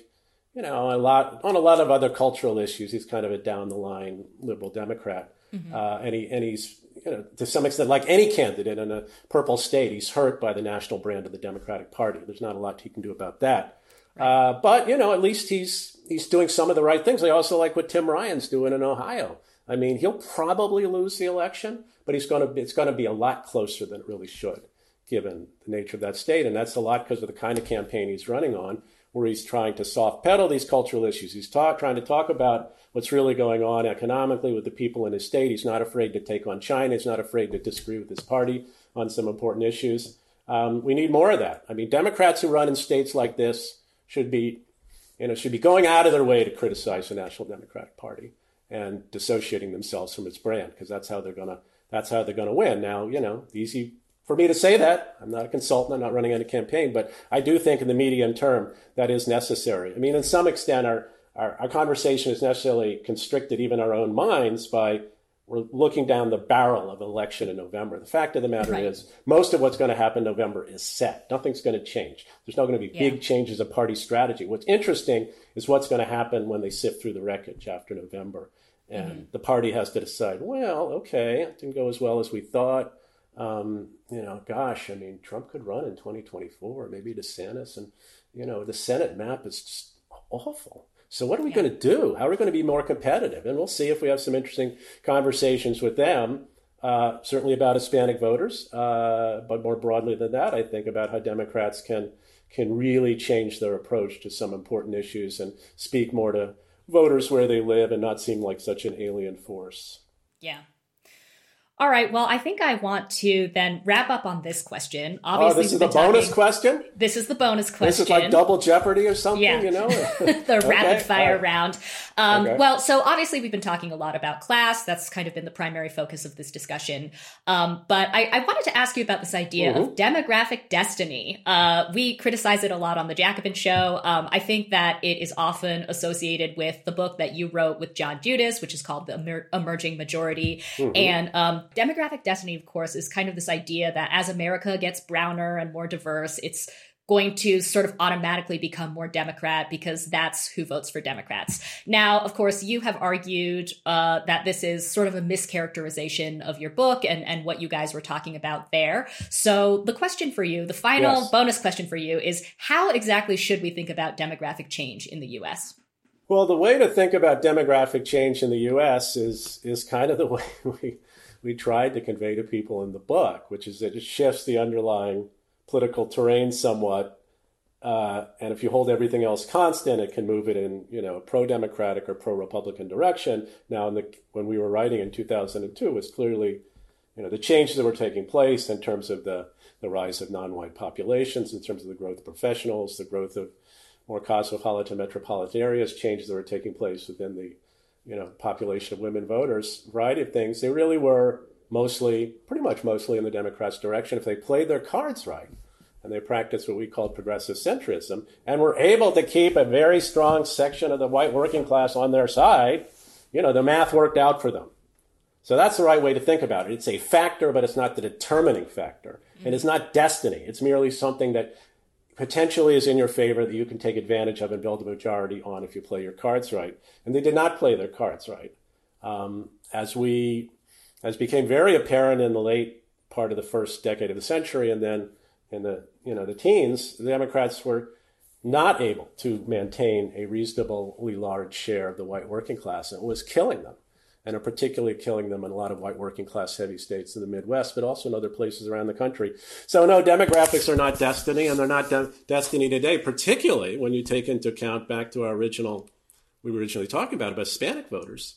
you know a lot on a lot of other cultural issues, he's kind of a down the line liberal Democrat, mm-hmm. uh, and he and he's you know to some extent like any candidate in a purple state, he's hurt by the national brand of the Democratic Party. There's not a lot he can do about that. Uh, but you know, at least he's he's doing some of the right things. I also like what Tim Ryan's doing in Ohio. I mean, he'll probably lose the election, but he's going to it's going to be a lot closer than it really should, given the nature of that state, and that's a lot because of the kind of campaign he's running on, where he's trying to soft pedal these cultural issues. He's talk, trying to talk about what's really going on economically with the people in his state. He's not afraid to take on China. He's not afraid to disagree with his party on some important issues. Um, we need more of that. I mean, Democrats who run in states like this should be, you know, should be going out of their way to criticize the National Democratic Party and dissociating themselves from its brand because that's how they're gonna that's how they're gonna win. Now, you know, easy for me to say that. I'm not a consultant. I'm not running any campaign, but I do think in the medium term that is necessary. I mean, in some extent, our our, our conversation is necessarily constricted even our own minds by we're looking down the barrel of election in November. The fact of the matter right. is, most of what's going to happen in November is set. Nothing's going to change. There's not going to be yeah. big changes of party strategy. What's interesting is what's going to happen when they sift through the wreckage after November. And mm-hmm. the party has to decide, well, okay, it didn't go as well as we thought. Um, you know, gosh, I mean, Trump could run in 2024, maybe DeSantis. And, you know, the Senate map is just awful. So what are we yeah. going to do? How are we going to be more competitive? And we'll see if we have some interesting conversations with them. Uh, certainly about Hispanic voters, uh, but more broadly than that, I think about how Democrats can can really change their approach to some important issues and speak more to voters where they live and not seem like such an alien force. Yeah, all right. Well, I think I want to then wrap up on this question. Obviously, oh, this is the bonus talking, question. This is the bonus question. This is like double jeopardy or something. Yeah. you know, the okay. rapid fire right. round. Um, okay. Well, so obviously, we've been talking a lot about class. That's kind of been the primary focus of this discussion. Um, but I, I, wanted to ask you about this idea mm-hmm. of demographic destiny. Uh, we criticize it a lot on the Jacobin Show. Um, I think that it is often associated with the book that you wrote with John Judis, which is called The Emer- Emerging Majority, mm-hmm. and um, demographic destiny, of course, is kind of this idea that as America gets browner and more diverse, it's going to sort of automatically become more Democrat because that's who votes for Democrats. Now, of course, you have argued uh, that this is sort of a mischaracterization of your book and, and what you guys were talking about there. So, the question for you, the final yes. bonus question for you is how exactly should we think about demographic change in the US? Well, the way to think about demographic change in the US is, is kind of the way we we tried to convey to people in the book, which is that it shifts the underlying political terrain somewhat. Uh, and if you hold everything else constant, it can move it in, you know, pro-democratic or pro-republican direction. Now, the, when we were writing in 2002, it was clearly, you know, the changes that were taking place in terms of the, the rise of non-white populations, in terms of the growth of professionals, the growth of more cosmopolitan metropolitan areas, changes that were taking place within the you know, population of women voters, variety of things. They really were mostly, pretty much mostly in the Democrats' direction if they played their cards right and they practiced what we called progressive centrism and were able to keep a very strong section of the white working class on their side, you know, the math worked out for them. So that's the right way to think about it. It's a factor, but it's not the determining factor. Mm-hmm. And it's not destiny. It's merely something that potentially is in your favor that you can take advantage of and build a majority on if you play your cards right. And they did not play their cards right. Um, as we, as became very apparent in the late part of the first decade of the century, and then in the you know the teens, the Democrats were not able to maintain a reasonably large share of the white working class, and it was killing them and are particularly killing them in a lot of white working class heavy states in the Midwest, but also in other places around the country. So, no, demographics are not destiny, and they're not de- destiny today, particularly when you take into account back to our original, we were originally talking about, about Hispanic voters.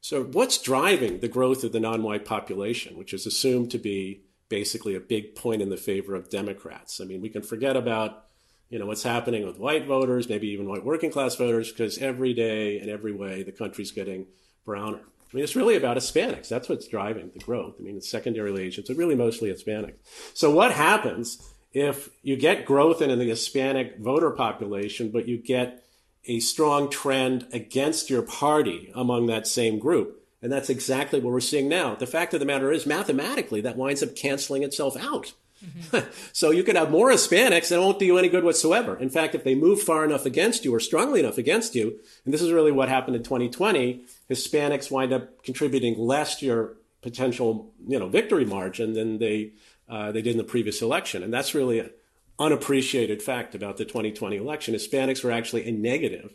So, what's driving the growth of the non white population, which is assumed to be basically a big point in the favor of Democrats? I mean, we can forget about you know what's happening with white voters, maybe even white working class voters, because every day and every way the country's getting browner. I mean, it's really about Hispanics. That's what's driving the growth. I mean, it's secondary agents, but really mostly Hispanics. So what happens if you get growth in the Hispanic voter population, but you get a strong trend against your party among that same group? And that's exactly what we're seeing now. The fact of the matter is, mathematically, that winds up canceling itself out. Mm-hmm. so you could have more Hispanics that won't do you any good whatsoever. In fact, if they move far enough against you or strongly enough against you, and this is really what happened in 2020, Hispanics wind up contributing less to your potential, you know, victory margin than they uh, they did in the previous election, and that's really an unappreciated fact about the 2020 election. Hispanics were actually a negative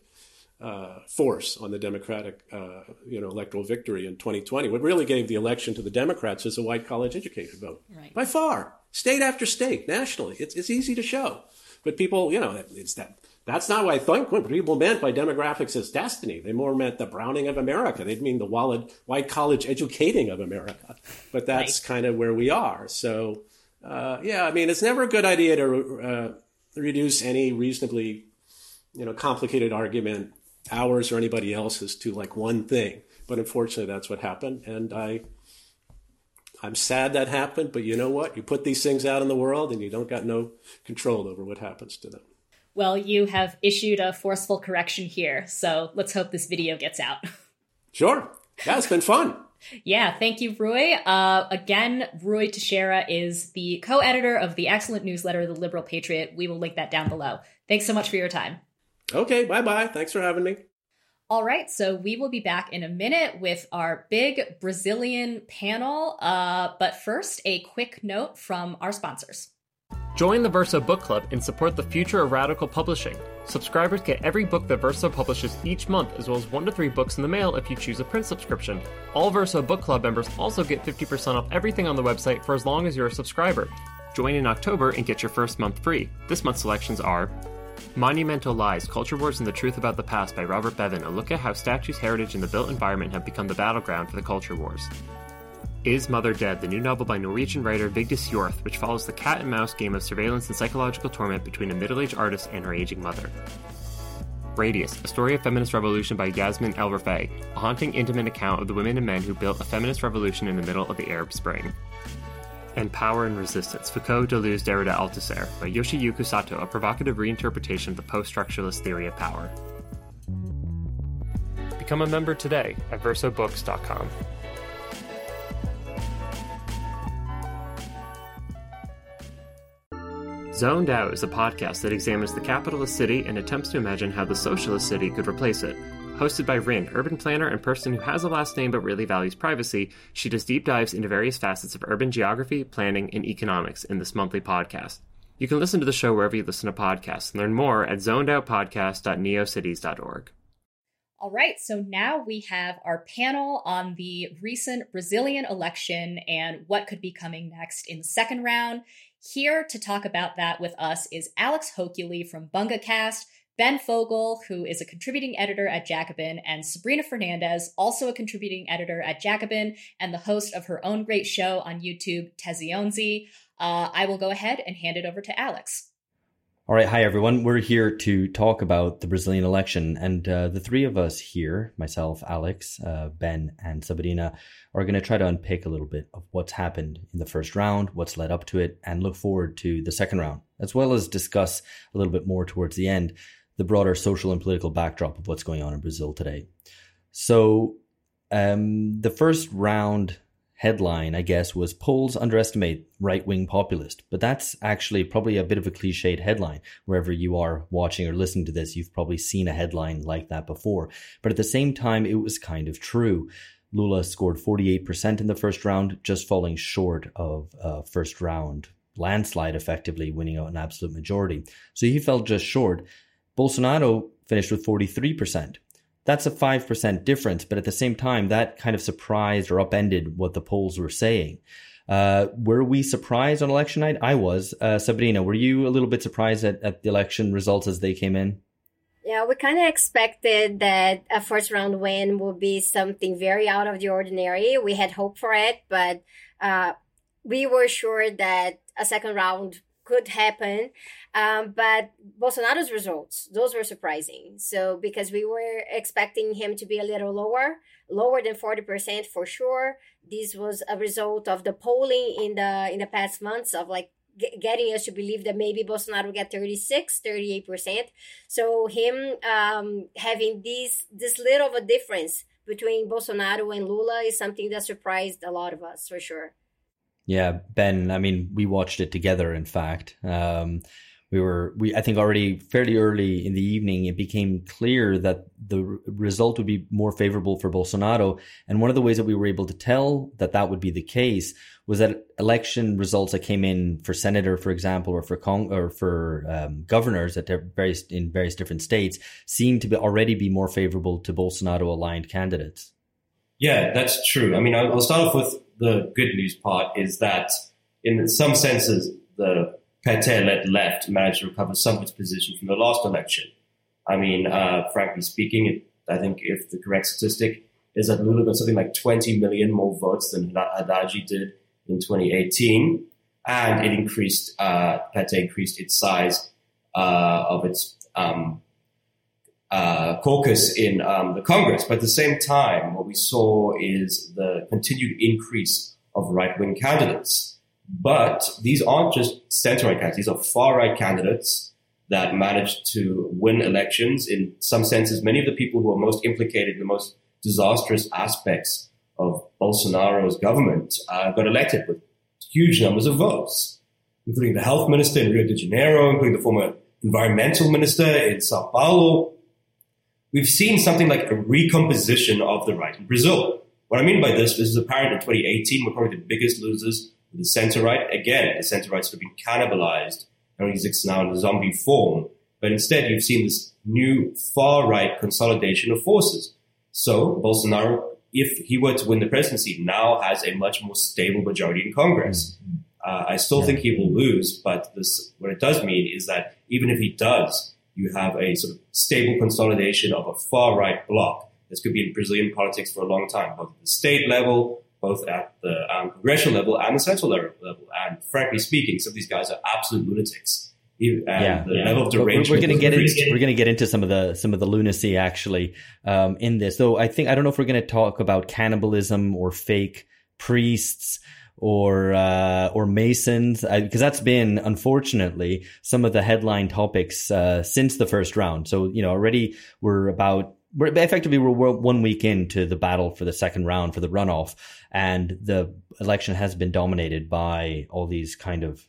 uh, force on the Democratic, uh, you know, electoral victory in 2020. What really gave the election to the Democrats is a white college educated vote right. by far state after state, nationally. It's, it's easy to show. But people, you know, it's that. That's not what I think what people meant by demographics as destiny. They more meant the browning of America. They mean the wallet, white college educating of America. But that's right. kind of where we are. So, uh, yeah, I mean, it's never a good idea to uh, reduce any reasonably, you know, complicated argument, ours or anybody else's, to like one thing. But unfortunately, that's what happened. And I I'm sad that happened, but you know what? You put these things out in the world and you don't got no control over what happens to them. Well, you have issued a forceful correction here, so let's hope this video gets out. Sure. Yeah, it's been fun. yeah, thank you, Ruy. Uh, again, Ruy Teixeira is the co editor of the excellent newsletter, The Liberal Patriot. We will link that down below. Thanks so much for your time. Okay, bye bye. Thanks for having me. All right, so we will be back in a minute with our big Brazilian panel. Uh, but first, a quick note from our sponsors. Join the Verso Book Club and support the future of radical publishing. Subscribers get every book that Verso publishes each month, as well as one to three books in the mail if you choose a print subscription. All Verso Book Club members also get 50% off everything on the website for as long as you're a subscriber. Join in October and get your first month free. This month's selections are Monumental Lies Culture Wars and the Truth About the Past by Robert Bevan, a look at how statues, heritage, and the built environment have become the battleground for the culture wars. Is Mother Dead, the new novel by Norwegian writer Vigdis Hjorth, which follows the cat and mouse game of surveillance and psychological torment between a middle aged artist and her aging mother. Radius, a story of feminist revolution by Yasmin El-Rifae, a haunting, intimate account of the women and men who built a feminist revolution in the middle of the Arab Spring. And Power and Resistance, Foucault, Deleuze, Derrida, Althusser, by Yoshiyuki Sato, a provocative reinterpretation of the post structuralist theory of power. Become a member today at versobooks.com. Zoned Out is a podcast that examines the capitalist city and attempts to imagine how the socialist city could replace it. Hosted by Rin, urban planner and person who has a last name but really values privacy, she does deep dives into various facets of urban geography, planning, and economics in this monthly podcast. You can listen to the show wherever you listen to podcasts and learn more at zonedoutpodcast.neocities.org. All right, so now we have our panel on the recent Brazilian election and what could be coming next in the second round. Here to talk about that with us is Alex Hochuli from BungaCast, Ben Fogel, who is a contributing editor at Jacobin, and Sabrina Fernandes, also a contributing editor at Jacobin and the host of her own great show on YouTube, Tese Onze. Uh, I will go ahead and hand it over to Alex. All right. Hi, everyone. We're here to talk about the Brazilian election. And uh, the three of us here, myself, Alex, uh, Ben, and Sabrina, are going to try to unpick a little bit of what's happened in the first round, what's led up to it, and look forward to the second round, as well as discuss a little bit more towards the end the broader social and political backdrop of what's going on in Brazil today. So, um, the first round headline, I guess, was polls underestimate right wing populist. But that's actually probably a bit of a cliched headline. Wherever you are watching or listening to this, you've probably seen a headline like that before. But at the same time, it was kind of true. Lula scored 48% in the first round, just falling short of uh, first round landslide, effectively winning out an absolute majority. So he fell just short. Bolsonaro finished with 43% that's a 5% difference. But at the same time, that kind of surprised or upended what the polls were saying. Uh, were we surprised on election night? I was. Uh, Sabrina, were you a little bit surprised at, at the election results as they came in? Yeah, we kind of expected that a first round win would be something very out of the ordinary. We had hope for it, but uh, we were sure that a second round could happen. Um, but Bolsonaro's results, those were surprising. So because we were expecting him to be a little lower, lower than 40% for sure. This was a result of the polling in the in the past months of like getting us to believe that maybe Bolsonaro get 36, 38%. So him um, having this this little of a difference between Bolsonaro and Lula is something that surprised a lot of us for sure. Yeah, Ben. I mean, we watched it together. In fact, um, we were we I think already fairly early in the evening it became clear that the result would be more favorable for Bolsonaro. And one of the ways that we were able to tell that that would be the case was that election results that came in for senator for example or for Cong- or for um, governors at various in various different states seemed to be already be more favorable to Bolsonaro aligned candidates. Yeah that's true. I mean i'll start off with the good news part is that in some senses, the PT-led left managed to recover some of its position from the last election. I mean, uh, frankly speaking, I think if the correct statistic is that Lula got something like 20 million more votes than Haddad did in 2018, and it increased, uh, increased its size uh, of its um, uh, caucus in um, the Congress. But at the same time, what we saw is the continued increase of right wing candidates. But these aren't just center right candidates, these are far right candidates that managed to win elections. In some senses, many of the people who are most implicated in the most disastrous aspects of Bolsonaro's government uh, got elected with huge numbers of votes, including the health minister in Rio de Janeiro, including the former environmental minister in Sao Paulo, we've seen something like a recomposition of the right in Brazil. What I mean by this, this is apparent in 2018, we're probably the biggest losers the center right, again, the center right's sort of been cannibalized and exists now in a zombie form. But instead, you've seen this new far right consolidation of forces. So Bolsonaro, if he were to win the presidency, now has a much more stable majority in Congress. Mm-hmm. Uh, I still yeah. think he will lose, but this, what it does mean is that even if he does, you have a sort of stable consolidation of a far right bloc. This could be in Brazilian politics for a long time, both at the state level, both at the um, congressional level and the central level. And frankly speaking, some of these guys are absolute lunatics. And yeah, the yeah. level of derangement. We're, we're going to get into we're going to get into some of the some of the lunacy actually um, in this. Though I think I don't know if we're going to talk about cannibalism or fake priests or uh, or Masons, because that's been unfortunately some of the headline topics uh, since the first round. So you know already we're about we're effectively we're one week into the battle for the second round for the runoff, and the election has been dominated by all these kind of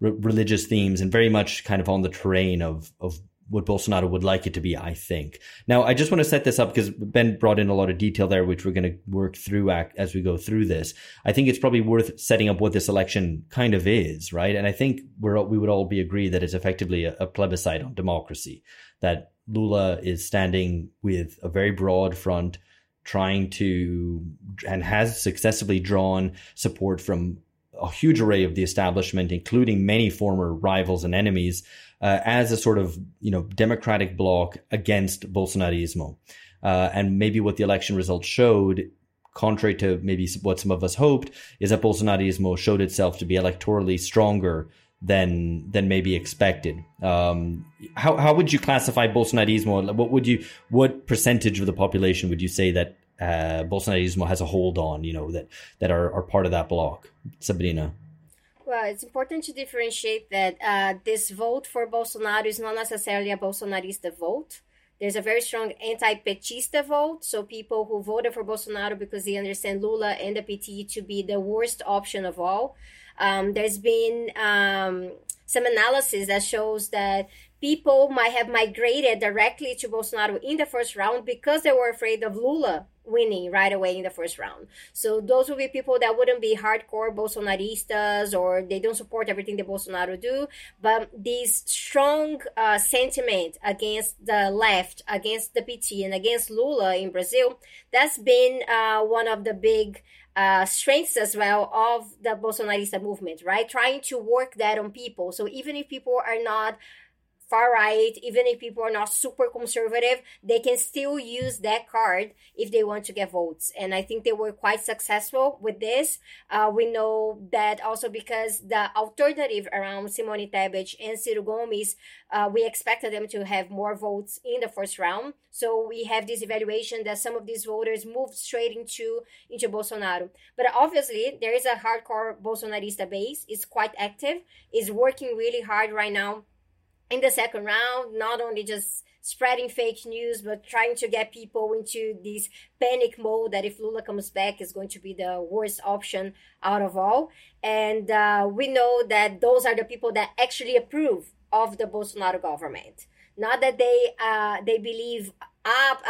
re- religious themes and very much kind of on the terrain of of what Bolsonaro would like it to be, I think. Now, I just want to set this up because Ben brought in a lot of detail there, which we're going to work through as we go through this. I think it's probably worth setting up what this election kind of is, right? And I think we would all be agree that it's effectively a, a plebiscite on democracy, that Lula is standing with a very broad front, trying to, and has successfully drawn support from a huge array of the establishment, including many former rivals and enemies, uh, as a sort of you know democratic bloc against Bolsonarismo. Uh, and maybe what the election results showed, contrary to maybe what some of us hoped, is that Bolsonarismo showed itself to be electorally stronger than than maybe expected. Um, how how would you classify Bolsonarismo? What would you what percentage of the population would you say that uh, Bolsonarismo has a hold on? You know that that are, are part of that bloc, Sabrina. Well, it's important to differentiate that uh, this vote for Bolsonaro is not necessarily a Bolsonarista vote. There's a very strong anti-petista vote, so people who voted for Bolsonaro because they understand Lula and the PT to be the worst option of all. Um, there's been um, some analysis that shows that people might have migrated directly to Bolsonaro in the first round because they were afraid of Lula winning right away in the first round. So those would be people that wouldn't be hardcore Bolsonaristas or they don't support everything that Bolsonaro do, but this strong uh, sentiment against the left, against the PT and against Lula in Brazil, that's been uh, one of the big uh, strengths as well of the Bolsonarista movement, right? Trying to work that on people. So even if people are not far right, even if people are not super conservative, they can still use that card if they want to get votes. And I think they were quite successful with this. Uh, we know that also because the alternative around Simone Tebet and Ciro Gomes, uh, we expected them to have more votes in the first round. So we have this evaluation that some of these voters moved straight into, into Bolsonaro. But obviously, there is a hardcore Bolsonarista base. It's quite active. It's working really hard right now in the second round, not only just spreading fake news, but trying to get people into this panic mode that if Lula comes back is going to be the worst option out of all. And uh, we know that those are the people that actually approve of the Bolsonaro government. Not that they uh, they believe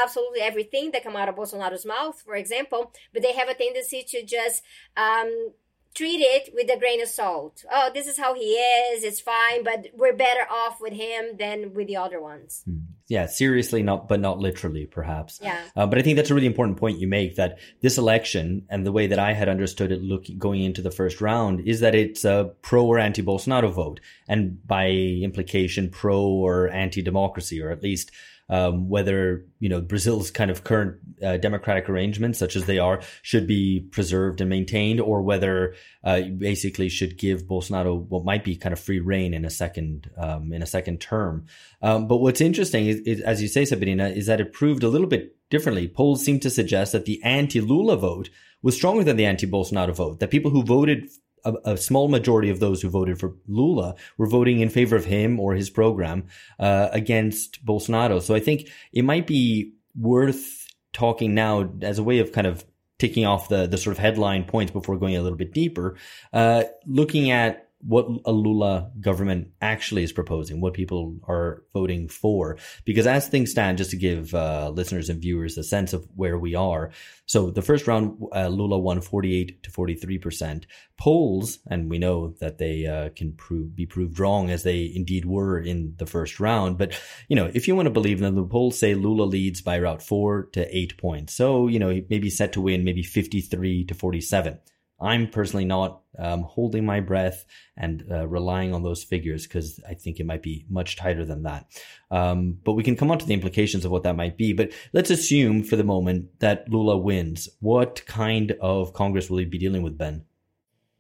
absolutely everything that come out of Bolsonaro's mouth, for example, but they have a tendency to just um, treat it with a grain of salt. Oh, this is how he is. It's fine, but we're better off with him than with the other ones. Hmm. Yeah, seriously, not but not literally, perhaps. Yeah. Uh, but I think that's a really important point you make. That this election and the way that I had understood it, looking going into the first round, is that it's a pro or anti Bolsonaro vote, and by implication, pro or anti democracy, or at least um, whether you know Brazil's kind of current uh, democratic arrangements, such as they are, should be preserved and maintained, or whether uh, basically should give Bolsonaro what might be kind of free reign in a second um, in a second term. Um, but what's interesting is, is, as you say, Sabrina, is that it proved a little bit differently. Polls seem to suggest that the anti-Lula vote was stronger than the anti-Bolsonaro vote. That people who voted a, a, small majority of those who voted for Lula were voting in favor of him or his program uh, against Bolsonaro. So I think it might be worth talking now as a way of kind of ticking off the the sort of headline points before going a little bit deeper. Uh, looking at what a Lula government actually is proposing, what people are voting for. Because as things stand, just to give uh, listeners and viewers a sense of where we are. So the first round, uh, Lula won 48 to 43%. Polls, and we know that they uh, can prove, be proved wrong as they indeed were in the first round. But, you know, if you want to believe them, the polls say Lula leads by about four to eight points. So, you know, he may be set to win maybe 53 to 47. I'm personally not um, holding my breath and uh, relying on those figures because I think it might be much tighter than that. Um, but we can come on to the implications of what that might be. But let's assume for the moment that Lula wins. What kind of Congress will he be dealing with, Ben?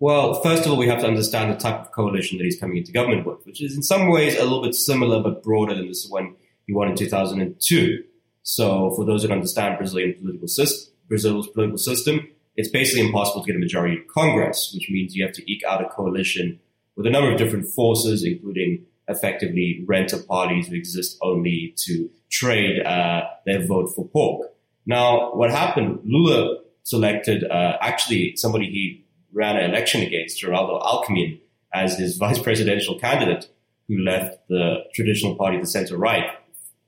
Well, first of all, we have to understand the type of coalition that he's coming into government with, which is in some ways a little bit similar but broader than this one he won in 2002. So, for those that understand Brazilian political system, Brazil's political system, it's basically impossible to get a majority in Congress, which means you have to eke out a coalition with a number of different forces, including effectively renter parties who exist only to trade uh, their vote for pork. Now, what happened? Lula selected uh, actually somebody he ran an election against, Geraldo Alckmin, as his vice presidential candidate, who left the traditional party, the center right,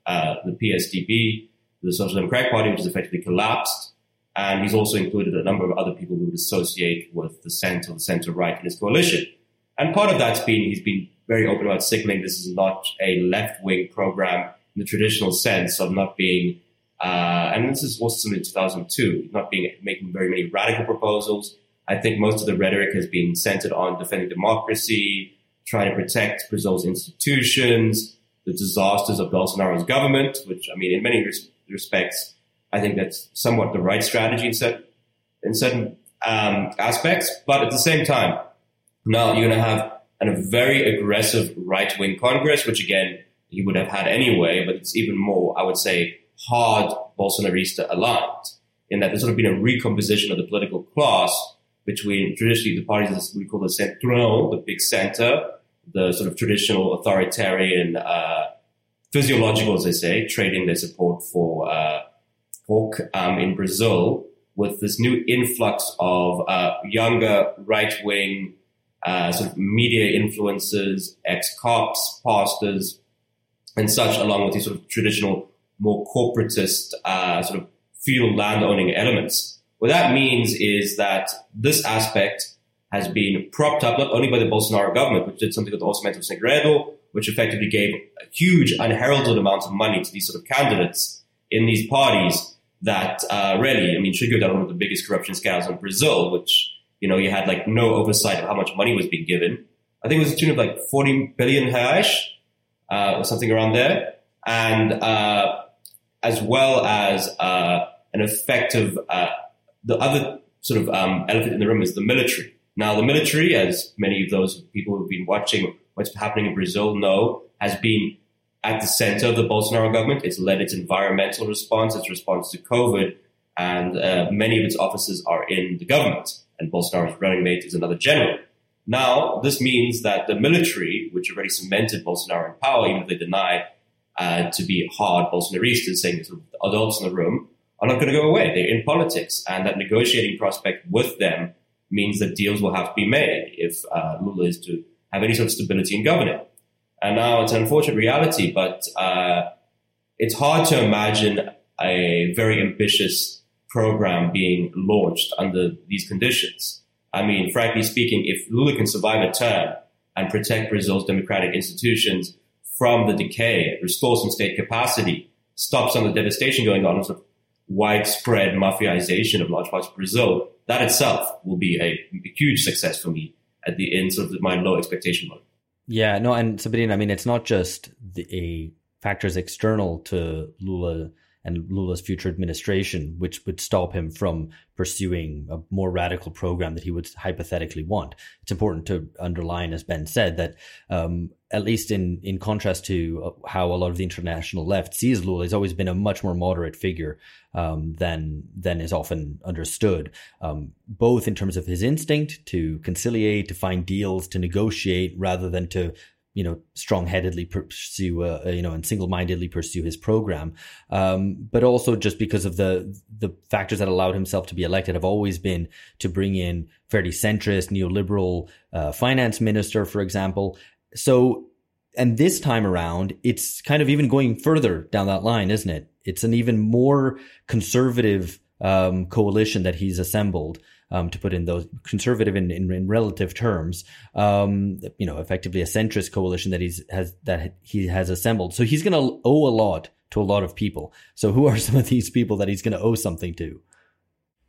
uh, the PSDB, the Social Democratic Party, which has effectively collapsed, and he's also included a number of other people who would associate with the center, the center right in his coalition. And part of that's been he's been very open about signaling this is not a left wing program in the traditional sense of not being, uh, and this is also in 2002, not being making very many radical proposals. I think most of the rhetoric has been centered on defending democracy, trying to protect Brazil's institutions, the disasters of Bolsonaro's government, which I mean, in many res- respects, I think that's somewhat the right strategy in certain, in certain um, aspects. But at the same time, now you're going to have a very aggressive right wing Congress, which again, you would have had anyway, but it's even more, I would say, hard Bolsonarista aligned in that there's sort of been a recomposition of the political class between traditionally the parties that we call the central, the big center, the sort of traditional authoritarian, uh, physiological, as they say, trading their support for uh, pork um, in Brazil with this new influx of uh, younger right wing uh, sort of media influencers, ex cops, pastors, and such, along with these sort of traditional, more corporatist uh, sort of feudal land owning elements. What that means is that this aspect has been propped up not only by the Bolsonaro government, which did something the Orçamento Segredo, which effectively gave a huge unheralded amounts of money to these sort of candidates in these parties that uh, really, I mean, go down one of the biggest corruption scandals in Brazil, which, you know, you had like no oversight of how much money was being given. I think it was a tune of like 40 billion reais, uh, or something around there. And, uh, as well as, uh, an effective, uh, the other sort of, um, elephant in the room is the military. Now, the military, as many of those people who've been watching what's happening in Brazil know, has been at the center of the Bolsonaro government. It's led its environmental response, its response to COVID, and uh, many of its offices are in the government. And Bolsonaro's running mate is another general. Now, this means that the military, which already cemented Bolsonaro in power, even if they deny uh, to be hard Bolsonaristas, saying of adults in the room, are not going to go away. They're in politics, and that negotiating prospect with them means that deals will have to be made if uh, Lula is to have any sort of stability in governing. And now it's an unfortunate reality, but uh, it's hard to imagine a very ambitious program being launched under these conditions. I mean, frankly speaking, if Lula can survive a term and protect Brazil's democratic institutions from the decay, restore some state capacity, stop some of the devastation going on sort of widespread mafiaization of large parts of Brazil, that itself will be a, a huge success for me at the end sort of my low expectation mode. Yeah, no, and Sabrina, I mean, it's not just the a factors external to Lula and Lula's future administration, which would stop him from pursuing a more radical program that he would hypothetically want. It's important to underline, as Ben said, that um, at least in in contrast to uh, how a lot of the international left sees Lula, he's always been a much more moderate figure um, than than is often understood, um, both in terms of his instinct to conciliate, to find deals, to negotiate, rather than to you know, strong-headedly pursue, uh, you know, and single-mindedly pursue his program, um, but also just because of the the factors that allowed himself to be elected have always been to bring in fairly centrist, neoliberal uh, finance minister, for example. So, and this time around, it's kind of even going further down that line, isn't it? It's an even more conservative um, coalition that he's assembled um, to put in those conservative in, in, in relative terms, um, you know, effectively a centrist coalition that he's has that he has assembled. So he's going to owe a lot to a lot of people. So who are some of these people that he's going to owe something to?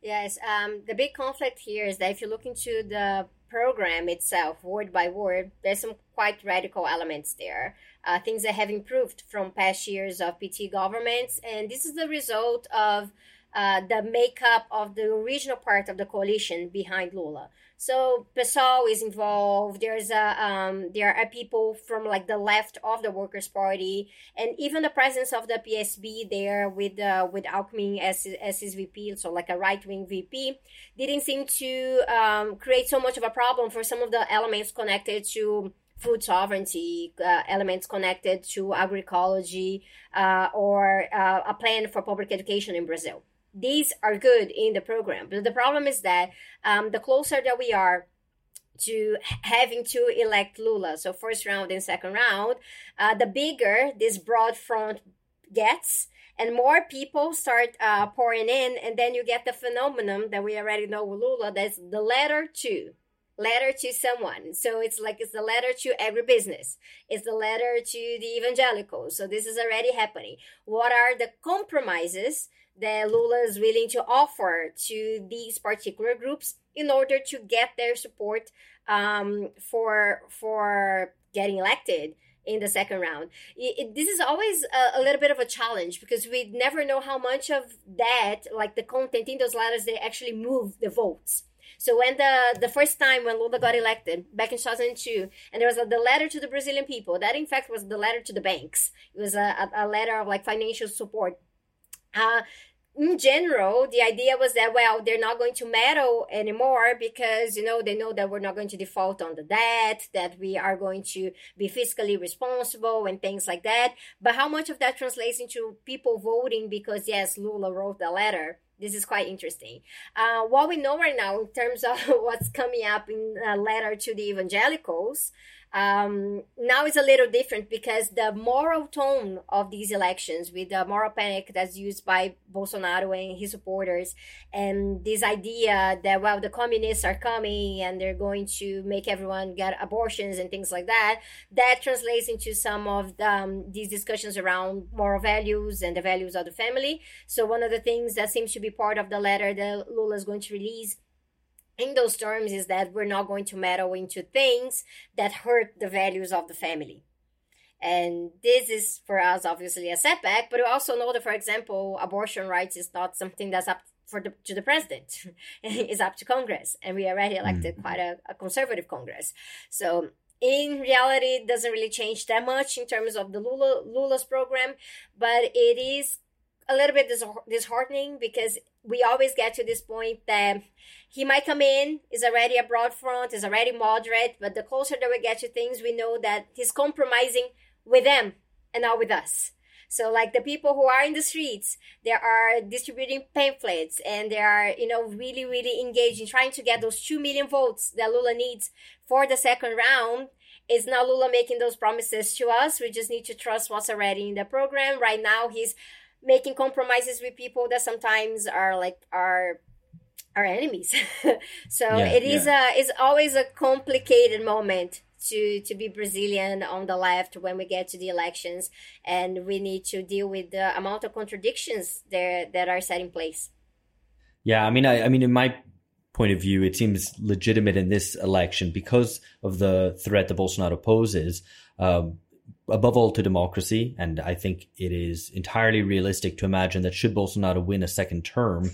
Yes, um, the big conflict here is that if you look into the program itself, word by word, there's some quite radical elements there. Uh, things that have improved from past years of PT governments, and this is the result of uh, the makeup of the original part of the coalition behind Lula. So PSOL is involved. There's a um, there are people from like the left of the Workers' Party, and even the presence of the PSB there with uh, with Alckmin as as his VP, so like a right wing VP, didn't seem to um, create so much of a problem for some of the elements connected to food sovereignty, uh, elements connected to agroecology, uh, or uh, a plan for public education in Brazil these are good in the program. But the problem is that um, the closer that we are to having to elect Lula, so first round and second round, uh, the bigger this broad front gets, and more people start uh, pouring in, and then you get the phenomenon that we already know with Lula. That's the letter to letter to someone. So it's like it's the letter to every business. It's the letter to the evangelicals. So this is already happening. What are the compromises that Lula is willing to offer to these particular groups in order to get their support um, for for getting elected in the second round. It, it, this is always a, a, little bit of a challenge because we never know how much of that, like the content in those letters, they actually move the votes. So when the the first time when Lula got elected back in 2002, and there was a, the letter to the Brazilian people, that in fact was the letter to the banks. It was a, a, a letter of like financial support. Uh, in general, the idea was that, well, they're not going to meddle anymore because, you know, they know that we're not going to default on the debt, that we are going to be fiscally responsible and things like that. But how much of that translates into people voting because, yes, Lula wrote the letter? This is quite interesting. Uh, what we know right now in terms of what's coming up in a letter to the evangelicals, um, now it's a little different because the moral tone of these elections, with the moral panic that's used by Bolsonaro and his supporters, and this idea that well the communists are coming and they're going to make everyone get abortions and things like that, that translates into some of the, um, these discussions around moral values and the values of the family. So one of the things that seems to be part of the letter that Lula is going to release in those terms is that we're not going to meddle into things that hurt the values of the family. And this is for us obviously a setback, but we also know that, for example, abortion rights is not something that's up for the, to the president. it's up to Congress, and we already elected mm. quite a, a conservative Congress. So in reality, it doesn't really change that much in terms of the Lula, Lula's program, but it is a little bit disheartening because we always get to this point that he might come in, is already a broad front, is already moderate, but the closer that we get to things, we know that he's compromising with them and not with us. So like the people who are in the streets, they are distributing pamphlets and they are, you know, really, really engaged in trying to get those 2 million votes that Lula needs for the second round. It's not Lula making those promises to us. We just need to trust what's already in the program. Right now, he's making compromises with people that sometimes are like are our enemies. so yeah, it is yeah. a it's always a complicated moment to to be Brazilian on the left when we get to the elections, and we need to deal with the amount of contradictions there that are set in place. Yeah, I mean, I, I mean, in my point of view, it seems legitimate in this election because of the threat that Bolsonaro poses. Um, above all to democracy. And I think it is entirely realistic to imagine that should Bolsonaro win a second term,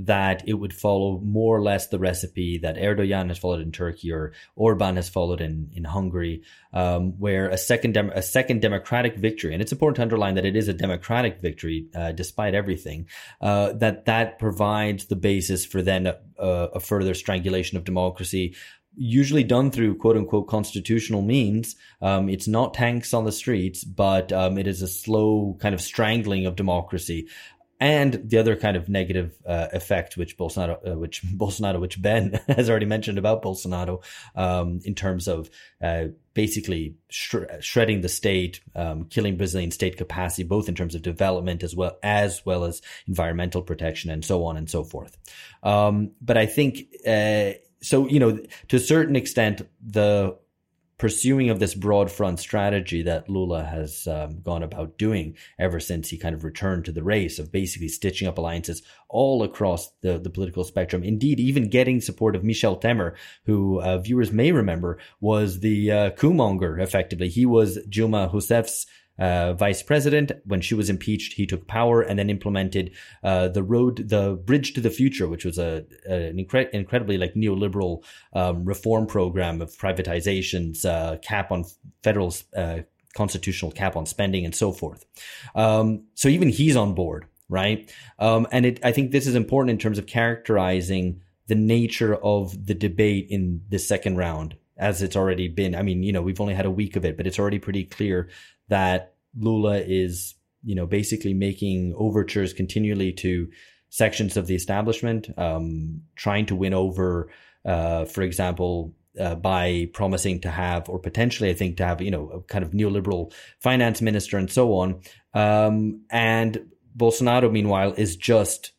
that it would follow more or less the recipe that Erdogan has followed in Turkey or Orban has followed in in Hungary, um, where a second dem- a second democratic victory, and it's important to underline that it is a democratic victory uh, despite everything, uh, that that provides the basis for then a, a, further strangulation of democracy usually done through quote unquote constitutional means. Um, it's not tanks on the streets, but um, it is a slow kind of strangling of democracy. And the other kind of negative uh, effect, which Bolsonaro, uh, which Bolsonaro, which Ben has already mentioned about Bolsonaro, um, in terms of uh, basically sh- shredding the state, um, killing Brazilian state capacity, both in terms of development as well as well as environmental protection and so on and so forth. Um, but I think uh, so. You know, to a certain extent, the pursuing of this broad front strategy that Lula has um, gone about doing ever since he kind of returned to the race of basically stitching up alliances all across the, the political spectrum. Indeed, even getting support of Michel Temer, who uh, viewers may remember was the uh, coup effectively. He was Dilma Rousseff's uh, vice president. When she was impeached, he took power and then implemented uh, the road, the bridge to the future, which was a, a an incre- incredibly like neoliberal um, reform program of privatizations, uh, cap on federal uh, constitutional cap on spending, and so forth. Um, so even he's on board, right? Um, and it, I think this is important in terms of characterizing the nature of the debate in the second round as it's already been. I mean, you know, we've only had a week of it, but it's already pretty clear that Lula is, you know, basically making overtures continually to sections of the establishment, um, trying to win over, uh, for example, uh, by promising to have, or potentially, I think, to have, you know, a kind of neoliberal finance minister and so on. Um, and Bolsonaro, meanwhile, is just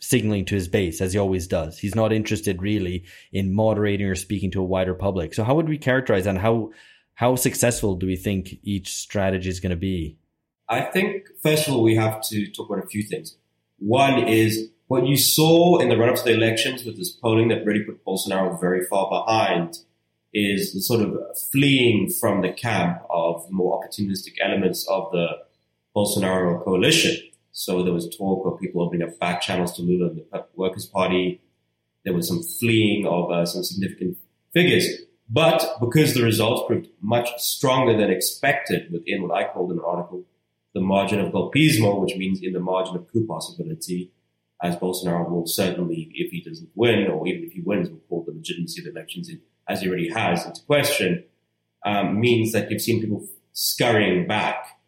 signaling to his base as he always does. He's not interested really in moderating or speaking to a wider public. So how would we characterize that and how how successful do we think each strategy is going to be? I think, first of all, we have to talk about a few things. One is what you saw in the run up to the elections with this polling that really put Bolsonaro very far behind is the sort of fleeing from the camp of more opportunistic elements of the Bolsonaro coalition. So there was talk of people opening up back channels to Lula and the Workers' Party. There was some fleeing of uh, some significant figures. But because the results proved much stronger than expected within what I called an article the margin of golpismo, which means in the margin of coup possibility, as Bolsonaro will certainly, if he doesn't win, or even if he wins, will call the legitimacy of the elections, in, as he already has, into question, um, means that you've seen people scurrying back,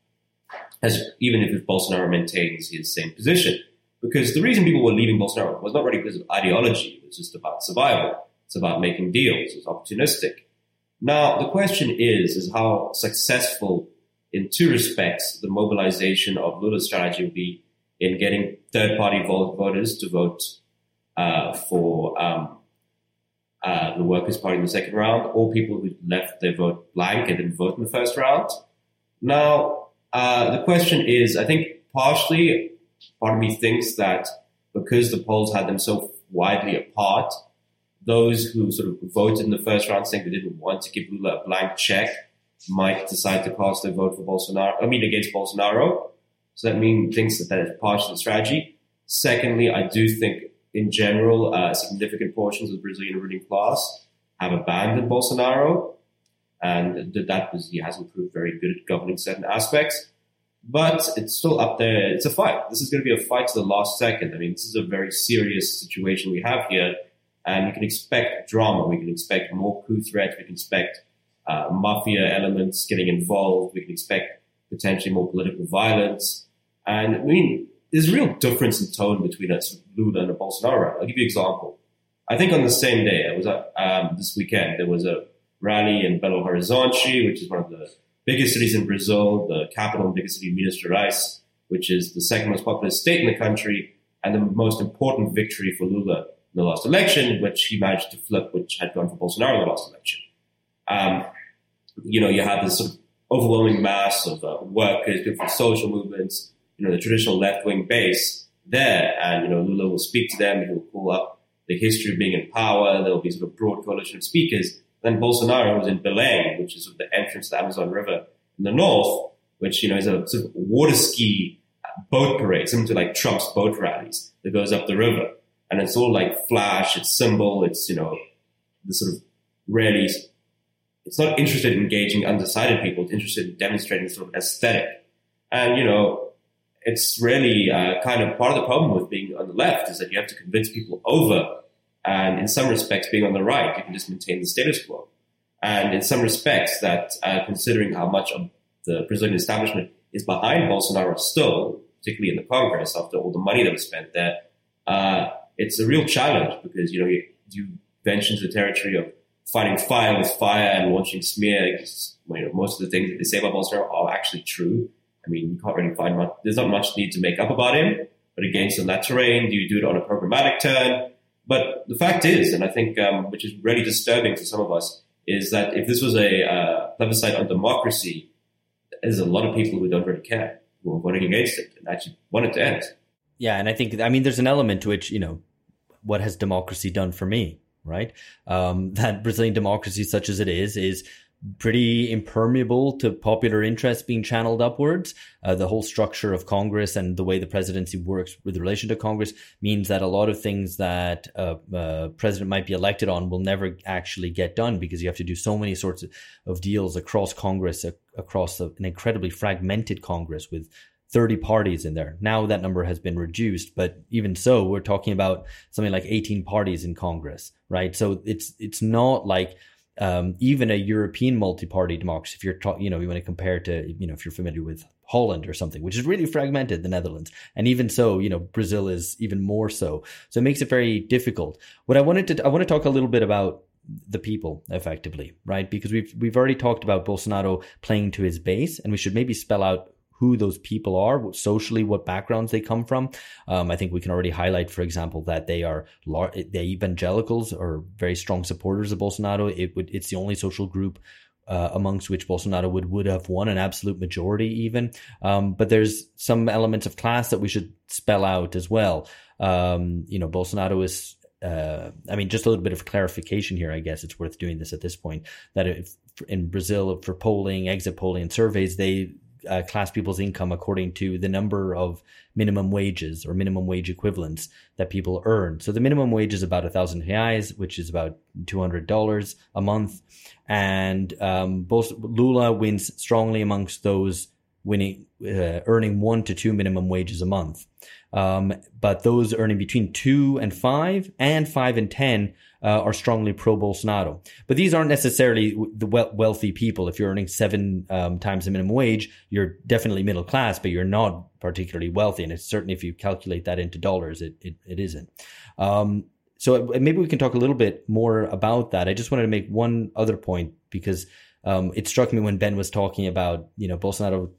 as even if Bolsonaro maintains his same position. Because the reason people were leaving Bolsonaro was not really because of ideology, it was just about survival. It's about making deals. It's opportunistic. Now, the question is, is how successful in two respects the mobilization of Lula's strategy will be in getting third party voters to vote uh, for um, uh, the Workers' Party in the second round, or people who left their vote blank and didn't vote in the first round. Now, uh, the question is, I think partially part of me thinks that because the polls had them so widely apart, those who sort of voted in the first round saying they didn't want to give Lula a blank check might decide to cast their vote for Bolsonaro, I mean, against Bolsonaro. So that means thinks that that is part of the strategy. Secondly, I do think in general, uh, significant portions of the Brazilian ruling class have abandoned Bolsonaro and that was, he hasn't proved very good at governing certain aspects. But it's still up there. It's a fight. This is going to be a fight to the last second. I mean, this is a very serious situation we have here and we can expect drama. We can expect more coup threats. We can expect uh, mafia elements getting involved. We can expect potentially more political violence. And I mean, there's a real difference in tone between a Lula and a Bolsonaro. I'll give you an example. I think on the same day, it was um, this weekend, there was a rally in Belo Horizonte, which is one of the biggest cities in Brazil, the capital and biggest city, Minas Gerais, which is the second most populous state in the country and the most important victory for Lula the last election, which he managed to flip, which had gone for Bolsonaro in the last election. Um, you know, you have this sort of overwhelming mass of uh, workers, different social movements, you know, the traditional left-wing base there, and, you know, Lula will speak to them, he will pull up the history of being in power, there will be sort of broad coalition of speakers. Then Bolsonaro was in Belém, which is sort of the entrance to the Amazon River in the north, which, you know, is a sort of water ski boat parade, similar to like Trump's boat rallies that goes up the river and it's all like flash, it's symbol, it's, you know, the sort of really, it's not interested in engaging undecided people, it's interested in demonstrating sort of aesthetic. And, you know, it's really uh, kind of part of the problem with being on the left is that you have to convince people over And in some respects, being on the right, you can just maintain the status quo. And in some respects, that uh, considering how much of the Brazilian establishment is behind Bolsonaro still, particularly in the Congress, after all the money that was spent there, uh, it's a real challenge because you know you, you venture into the territory of fighting fire with fire and launching smear. You know, most of the things that they say about Bolsonaro are actually true. I mean, you can't really find much. There's not much need to make up about him. But against on that terrain, do you do it on a programmatic turn? But the fact is, and I think um, which is really disturbing to some of us, is that if this was a uh, plebiscite on democracy, there's a lot of people who don't really care who are voting against it and actually want it to end. Yeah, and I think I mean there's an element to which you know what has democracy done for me, right? Um, that Brazilian democracy, such as it is, is pretty impermeable to popular interest being channeled upwards. Uh, the whole structure of Congress and the way the presidency works with relation to Congress means that a lot of things that a uh, uh, president might be elected on will never actually get done because you have to do so many sorts of, of deals across Congress, across an incredibly fragmented Congress with 30 parties in there. Now that number has been reduced, but even so, we're talking about something like 18 parties in Congress, right? So it's it's not like um, even a European multi-party democracy. If you're talking, you know, you want to compare to, you know, if you're familiar with Holland or something, which is really fragmented, the Netherlands, and even so, you know, Brazil is even more so. So it makes it very difficult. What I wanted to, I want to talk a little bit about the people effectively, right? Because we've we've already talked about Bolsonaro playing to his base, and we should maybe spell out who those people are, socially, what backgrounds they come from. Um, I think we can already highlight, for example, that they are lar- the evangelicals are very strong supporters of Bolsonaro. It would it's the only social group uh, amongst which Bolsonaro would, would have won an absolute majority, even. Um, but there's some elements of class that we should spell out as well. Um, you know, Bolsonaro is. Uh, I mean, just a little bit of clarification here. I guess it's worth doing this at this point. That if in Brazil, for polling, exit polling, and surveys, they uh, class people's income according to the number of minimum wages or minimum wage equivalents that people earn. So the minimum wage is about a thousand reais, which is about two hundred dollars a month, and um, both Lula wins strongly amongst those winning uh, earning one to two minimum wages a month. Um, but those earning between two and five and five and ten uh, are strongly pro Bolsonaro. But these aren't necessarily the wealthy people. If you're earning seven um, times the minimum wage, you're definitely middle class, but you're not particularly wealthy. And it's certainly if you calculate that into dollars, it it, it isn't. Um, so maybe we can talk a little bit more about that. I just wanted to make one other point because um, it struck me when Ben was talking about you know Bolsonaro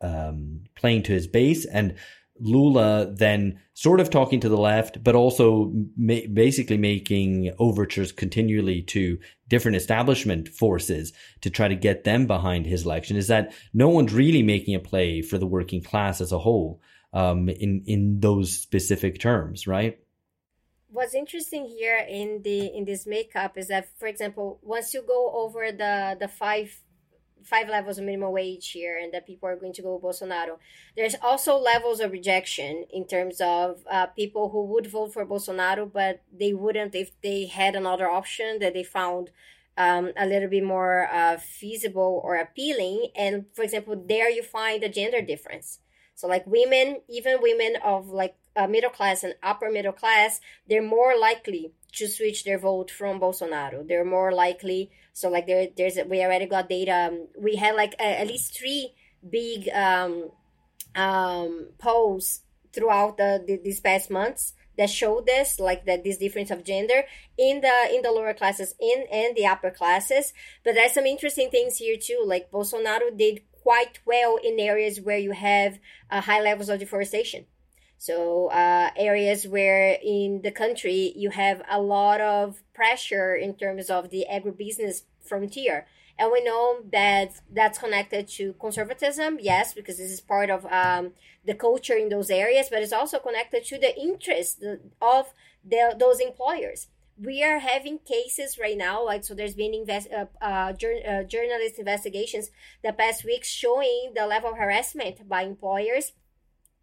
um, playing to his base and Lula then sort of talking to the left, but also ma- basically making overtures continually to different establishment forces to try to get them behind his election is that no one's really making a play for the working class as a whole um, in in those specific terms, right? What's interesting here in the in this makeup is that, for example, once you go over the the five five levels of minimum wage here and that people are going to go Bolsonaro. There's also levels of rejection in terms of uh, people who would vote for Bolsonaro, but they wouldn't if they had another option that they found um, a little bit more uh, feasible or appealing. And for example, there you find a gender difference. So like women, even women of like uh, middle class and upper middle class, they're more likely to switch their vote from Bolsonaro. They're more likely. So like there, there's we already got data. Um, we had like at least three big um, um, polls throughout the, the these past months that show this like that this difference of gender in the in the lower classes in and the upper classes but there's some interesting things here too like bolsonaro did quite well in areas where you have uh, high levels of deforestation so uh, areas where in the country you have a lot of pressure in terms of the agribusiness frontier. And we know that that's connected to conservatism, yes, because this is part of um, the culture in those areas, but it's also connected to the interest of the, those employers. We are having cases right now, like so. There's been invest, uh, uh, jur- uh, journalist investigations the past weeks showing the level of harassment by employers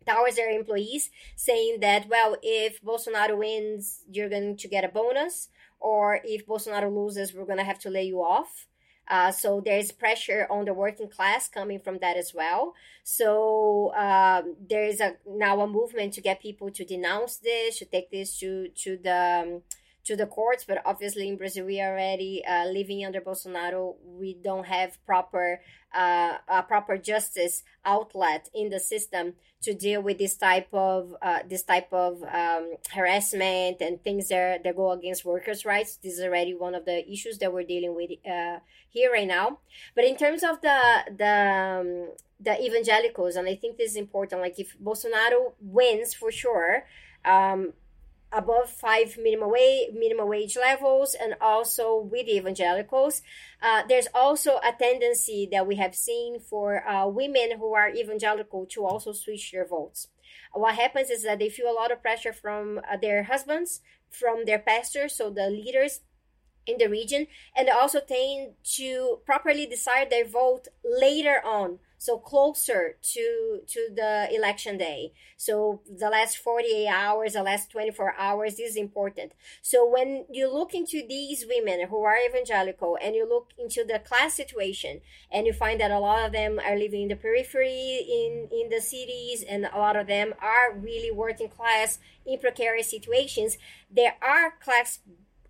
towards their employees, saying that, well, if Bolsonaro wins, you're going to get a bonus, or if Bolsonaro loses, we're going to have to lay you off. Uh, so there's pressure on the working class coming from that as well. So um, there is a now a movement to get people to denounce this, to take this to to the um, to the courts. But obviously, in Brazil, we are already uh, living under Bolsonaro. We don't have proper uh, a proper justice outlet in the system to deal with this type of uh, this type of um, harassment and things that that go against workers' rights. This is already one of the issues that we're dealing with uh, here right now. But in terms of the the um, the evangelicals, and I think this is important. Like if Bolsonaro wins for sure. Um, above five minimum wage minimum wage levels and also with the evangelicals. Uh, there's also a tendency that we have seen for uh, women who are evangelical to also switch their votes. What happens is that they feel a lot of pressure from uh, their husbands from their pastors so the leaders in the region and they also tend to properly decide their vote later on so closer to to the election day. So the last 48 hours the last 24 hours is important. So when you look into these women who are evangelical and you look into the class situation and you find that a lot of them are living in the periphery in in the cities and a lot of them are really working class in precarious situations there are class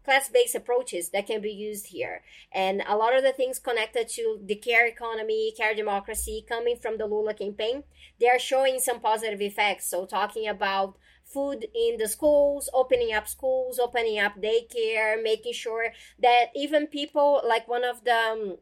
class-based approaches that can be used here. And a lot of the things connected to the care economy care democracy coming from the lula campaign they are showing some positive effects. So talking about food in the schools opening up schools opening up daycare making sure that even people like one of the um,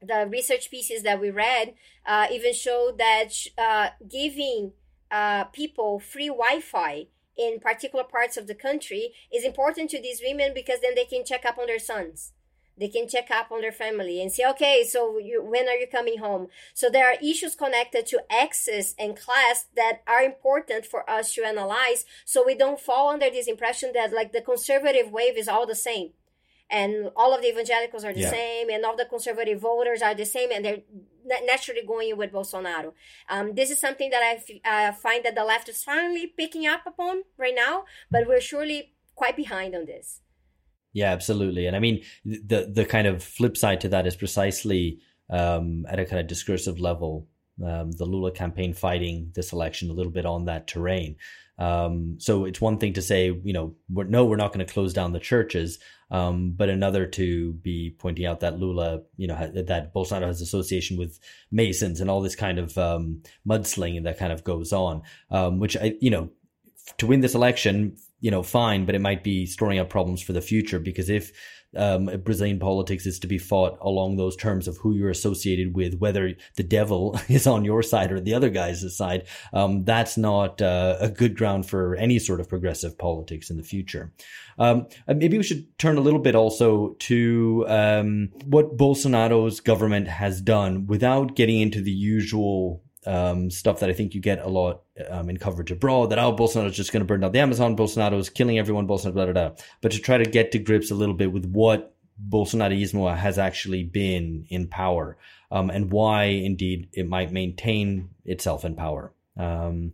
the research pieces that we read uh, even showed that uh, giving uh, people free wi-fi in particular parts of the country is important to these women because then they can check up on their sons they can check up on their family and say okay so you, when are you coming home so there are issues connected to access and class that are important for us to analyze so we don't fall under this impression that like the conservative wave is all the same and all of the evangelicals are the yeah. same and all the conservative voters are the same and they're naturally going with Bolsonaro. Um, this is something that I uh, find that the left is finally picking up upon right now, but we're surely quite behind on this. Yeah, absolutely. And I mean, the the kind of flip side to that is precisely um, at a kind of discursive level, um, the Lula campaign fighting this election a little bit on that terrain. Um, so it's one thing to say, you know, we're, no, we're not going to close down the churches, um, but another to be pointing out that Lula, you know, that Bolsonaro has association with Masons and all this kind of um, mudslinging that kind of goes on, um, which I, you know, to win this election, you know, fine, but it might be storing up problems for the future because if um, Brazilian politics is to be fought along those terms of who you're associated with, whether the devil is on your side or the other guy's side. Um, that's not uh, a good ground for any sort of progressive politics in the future. Um, uh, maybe we should turn a little bit also to um, what Bolsonaro's government has done without getting into the usual um, stuff that I think you get a lot um, in coverage abroad that, oh, Bolsonaro is just going to burn down the Amazon, Bolsonaro is killing everyone, Bolsonaro, blah, blah, blah. But to try to get to grips a little bit with what Bolsonarismo has actually been in power um, and why, indeed, it might maintain itself in power. Um,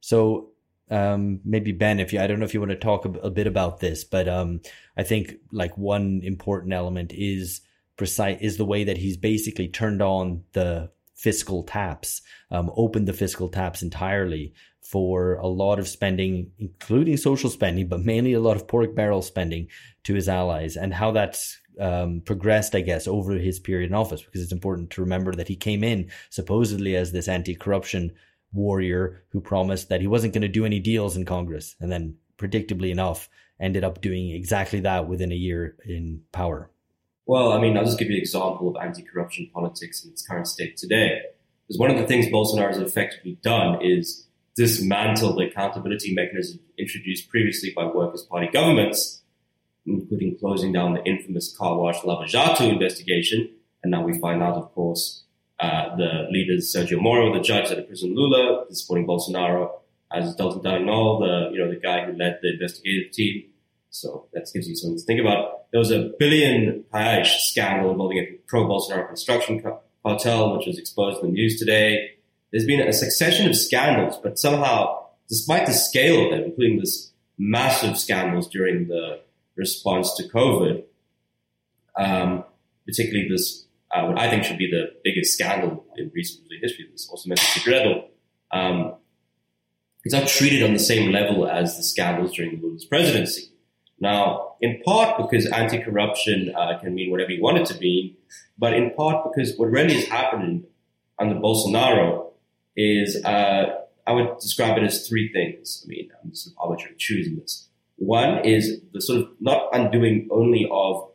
so um, maybe Ben, if you, I don't know if you want to talk a, a bit about this, but um, I think like one important element is precise is the way that he's basically turned on the fiscal taps, um, opened the fiscal taps entirely for a lot of spending, including social spending, but mainly a lot of pork barrel spending to his allies, and how that's um, progressed, I guess, over his period in office. Because it's important to remember that he came in supposedly as this anti-corruption warrior who promised that he wasn't going to do any deals in Congress, and then, predictably enough, ended up doing exactly that within a year in power. Well, I mean, I'll just give you an example of anti-corruption politics in its current state today. Because one of the things Bolsonaro has effectively done is dismantle the accountability mechanism introduced previously by Workers' Party governments, including closing down the infamous car wash Lava Jato investigation. And now we find out, of course, uh, the leaders Sergio Moro, the judge at the prison Lula, supporting Bolsonaro, as Deltan Dallagnol, the you know the guy who led the investigative team, so that gives you something to think about. There was a billion reais scandal involving a pro-Bolsonaro construction cartel, which was exposed in the news today. There's been a succession of scandals, but somehow, despite the scale of them, including this massive scandals during the response to COVID, um, particularly this, uh, what I think should be the biggest scandal in recent history, this Orçamento Segredo, um, it's not treated on the same level as the scandals during Lula's presidency. Now, in part because anti-corruption uh, can mean whatever you want it to mean, but in part because what really is happening under Bolsonaro is, uh, I would describe it as three things. I mean, I'm just arbitrarily choosing this. One is the sort of not undoing only of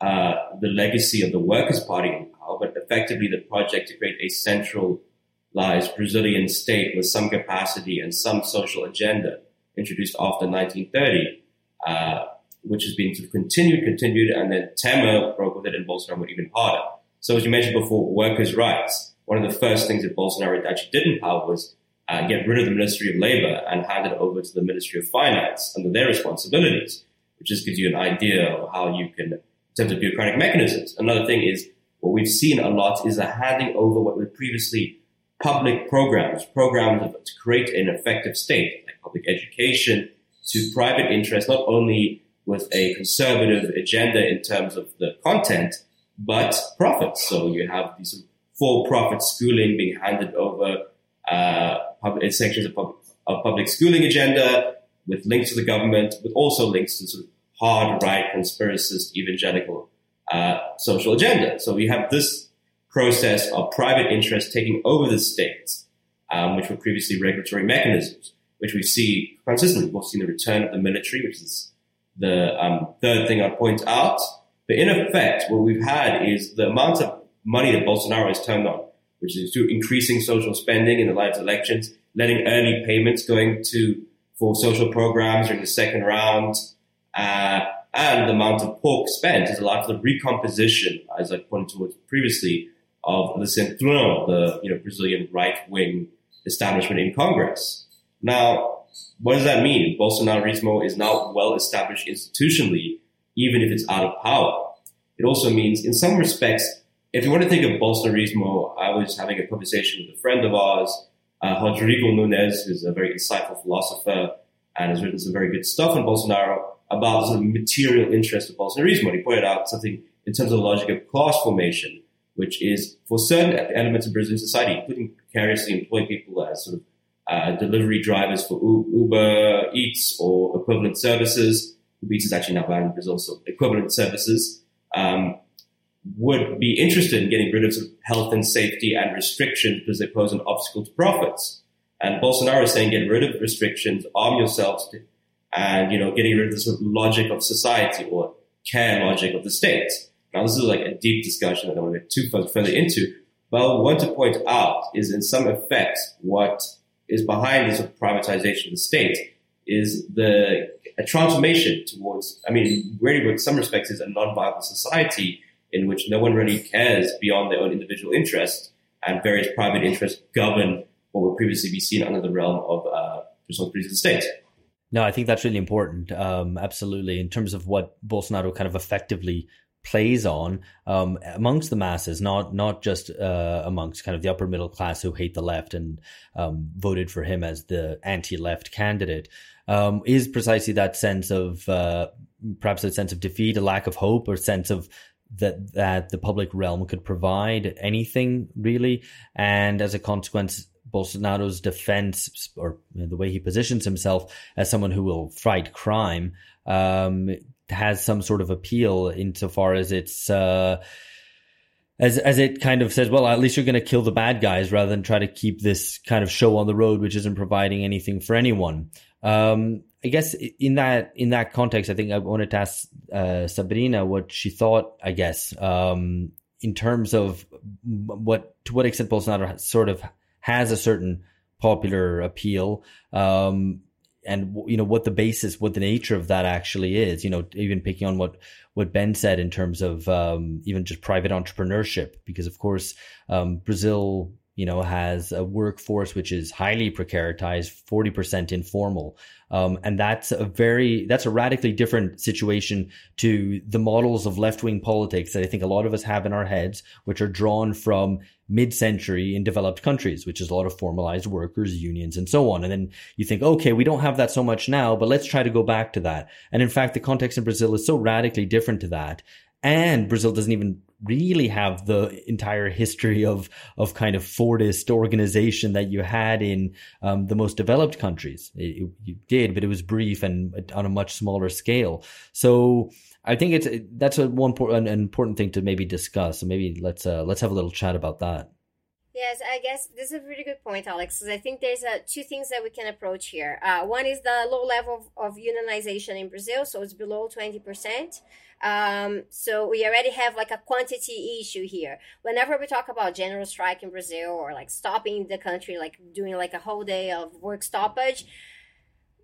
uh, the legacy of the Workers' Party in power, but effectively the project to create a centralized Brazilian state with some capacity and some social agenda introduced after 1930, uh, which has been sort of continued, continued, and then Temer broke with it and Bolsonaro went even harder. So as you mentioned before, workers' rights. One of the first things that Bolsonaro actually did in power was uh, get rid of the Ministry of Labor and hand it over to the Ministry of Finance under their responsibilities, which just gives you an idea of how you can, in terms of bureaucratic mechanisms. Another thing is what we've seen a lot is a handing over what were previously public programs, programs to create an effective state, like public education, to private interests, not only with a conservative agenda in terms of the content, but profits. So you have these for-profit schooling being handed over uh, public, sections of public, of public schooling agenda with links to the government, with also links to sort of hard right conspiracist evangelical uh, social agenda. So we have this process of private interest taking over the states, um, which were previously regulatory mechanisms, which we see consistently. We've also seen the return of the military, which is the um, third thing I'd point out. But in effect, what we've had is the amount of money that Bolsonaro has turned on which is through increasing social spending in the light of elections, letting early payments going to for social programs during the second round, uh, and the amount of pork spent is a lot of the recomposition, as I pointed towards previously, of the Centrão, the you know Brazilian right wing establishment in Congress. Now, what does that mean? Bolsonarismo is now well established institutionally, even if it's out of power. It also means, in some respects, if you want to think of Bolsonarismo, I was having a conversation with a friend of ours, uh, Rodrigo Nunes, who's a very insightful philosopher and has written some very good stuff on Bolsonaro about the sort of material interest of Bolsonarismo. He pointed out something in terms of the logic of class formation, which is for certain elements of Brazilian society, including precariously employed people as sort of uh, delivery drivers for Uber Eats or equivalent services. Uber Eats is actually now banned in Brazil, so equivalent services. Um, would be interested in getting rid of, health and safety and restrictions because they pose an obstacle to profits. And Bolsonaro is saying get rid of restrictions, arm yourselves, to, and you know, getting rid of the sort of logic of society or care logic of the state. Now, this is like a deep discussion that I don't want to get too further into. But I want to point out is, in some effect, what is behind this privatization of the state is the a transformation towards. I mean, really, in some respects, is a non-violent society in which no one really cares beyond their own individual interests, and various private interests govern what would previously be seen under the realm of uh, responsibilities of the state. No, I think that's really important. Um, absolutely, in terms of what Bolsonaro kind of effectively plays on um, amongst the masses, not not just uh, amongst kind of the upper middle class who hate the left and um, voted for him as the anti-left candidate, um, is precisely that sense of uh, perhaps a sense of defeat, a lack of hope, or sense of that that the public realm could provide anything really, and as a consequence, Bolsonaro's defense or the way he positions himself as someone who will fight crime um, has some sort of appeal insofar as it's. Uh, as as it kind of says, well, at least you're going to kill the bad guys rather than try to keep this kind of show on the road, which isn't providing anything for anyone. Um, I guess in that in that context, I think I wanted to ask uh, Sabrina what she thought. I guess um, in terms of what to what extent Bolsonaro sort of has a certain popular appeal, um, and you know what the basis, what the nature of that actually is. You know, even picking on what what Ben said in terms of um, even just private entrepreneurship, because of course um, Brazil you know, has a workforce which is highly precaritized, 40% informal. Um, and that's a very, that's a radically different situation to the models of left wing politics that I think a lot of us have in our heads, which are drawn from mid century in developed countries, which is a lot of formalized workers, unions, and so on. And then you think, okay, we don't have that so much now, but let's try to go back to that. And in fact, the context in Brazil is so radically different to that. And Brazil doesn't even really have the entire history of of kind of Fordist organization that you had in um, the most developed countries. It, you did, but it was brief and on a much smaller scale. So I think it's that's a one an important thing to maybe discuss. So maybe let's uh, let's have a little chat about that. Yes, I guess this is a really good point, Alex. Because I think there's uh, two things that we can approach here. Uh, one is the low level of, of, unionization in Brazil, so it's below twenty percent. Um, so we already have like a quantity issue here. Whenever we talk about general strike in Brazil or like stopping the country, like doing like a whole day of work stoppage,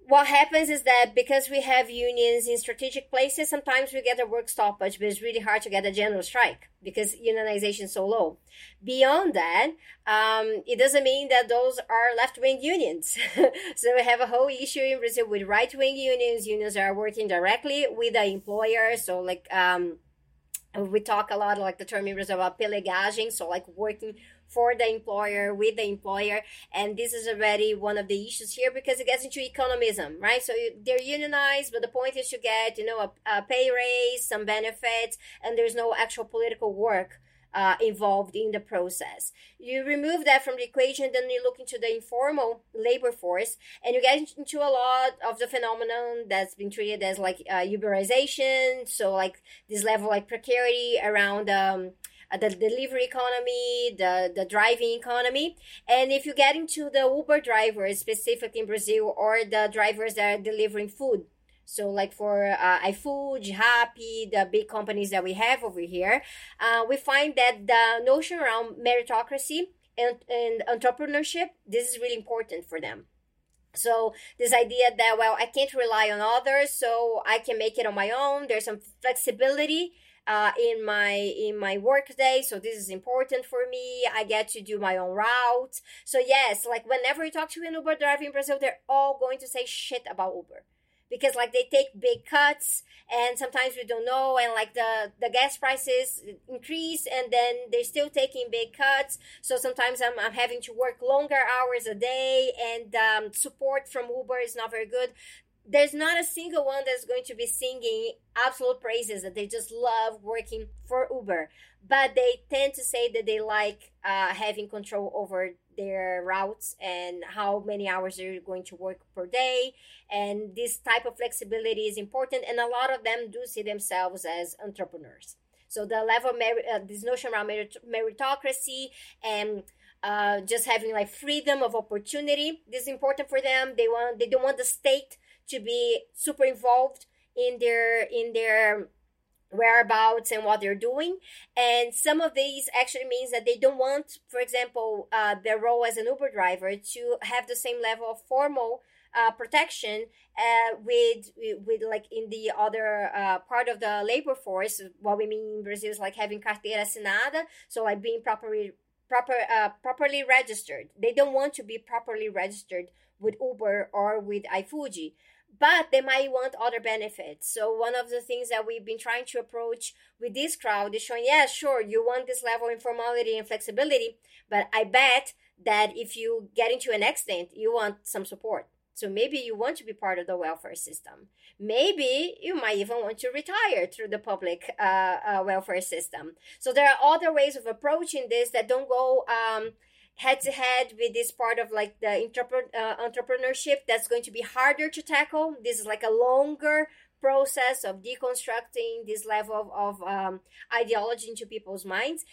what happens is that because we have unions in strategic places, sometimes we get a work stoppage, but it's really hard to get a general strike because unionization is so low. Beyond that, um, it doesn't mean that those are left wing unions. so we have a whole issue in Brazil with right wing unions. Unions are working directly with the employer. So like, um, we talk a lot like the term in Brazil about pelegagem, so like working for the employer with the employer and this is already one of the issues here because it gets into economism right so they're unionized but the point is to get you know a, a pay raise some benefits and there's no actual political work uh, involved in the process. You remove that from the equation, then you look into the informal labor force, and you get into a lot of the phenomenon that's been treated as like uh, Uberization, so like this level like precarity around um, the delivery economy, the, the driving economy. And if you get into the Uber drivers, specifically in Brazil, or the drivers that are delivering food, so like for uh, iFood, Rappi, the big companies that we have over here, uh, we find that the notion around meritocracy and, and entrepreneurship, this is really important for them. So this idea that well, I can't rely on others, so I can make it on my own. There's some flexibility uh, in my in my work day so this is important for me. I get to do my own route. So yes like whenever you talk to an uber driver in brazil they're all going to say shit about uber. Because like they take big cuts and sometimes we don't know and like the the gas prices increase and then they're still taking big cuts. So sometimes i'm, I'm having to work longer hours a day and um, support from uber is not very good there's not a single one that's going to be singing absolute praises that they just love working for Uber, but they tend to say that they like uh, having control over their routes and how many hours they're going to work per day. And this type of flexibility is important, and a lot of them do see themselves as entrepreneurs. So the level of merit, uh, this notion around merit- meritocracy and uh, just having like freedom of opportunity this is important for them. They want they don't want the state to be super involved in their in their whereabouts and what they're doing. And some of these actually means that they don't want for example uh, their role as an uber driver to have the same level of formal uh, protection uh, with with like in the other uh, part of the labor force. What we mean in brazil is like having carteira assinada so like being properly proper uh, properly registered. They don't want to be properly registered with uber or with iFood but they might want other benefits. So one of the things that we've been trying to approach with this crowd is showing, yeah, sure, you want this level of informality and flexibility, but I bet that if you get into an accident, you want some support. So maybe you want to be part of the welfare system. Maybe you might even want to retire through the public uh, uh, welfare system. So there are other ways of approaching this that don't go um, head to head with this part of like the uh, entrepreneurship that's going to be harder to tackle. This is like a longer process of deconstructing this level of, of um, ideology into people's minds,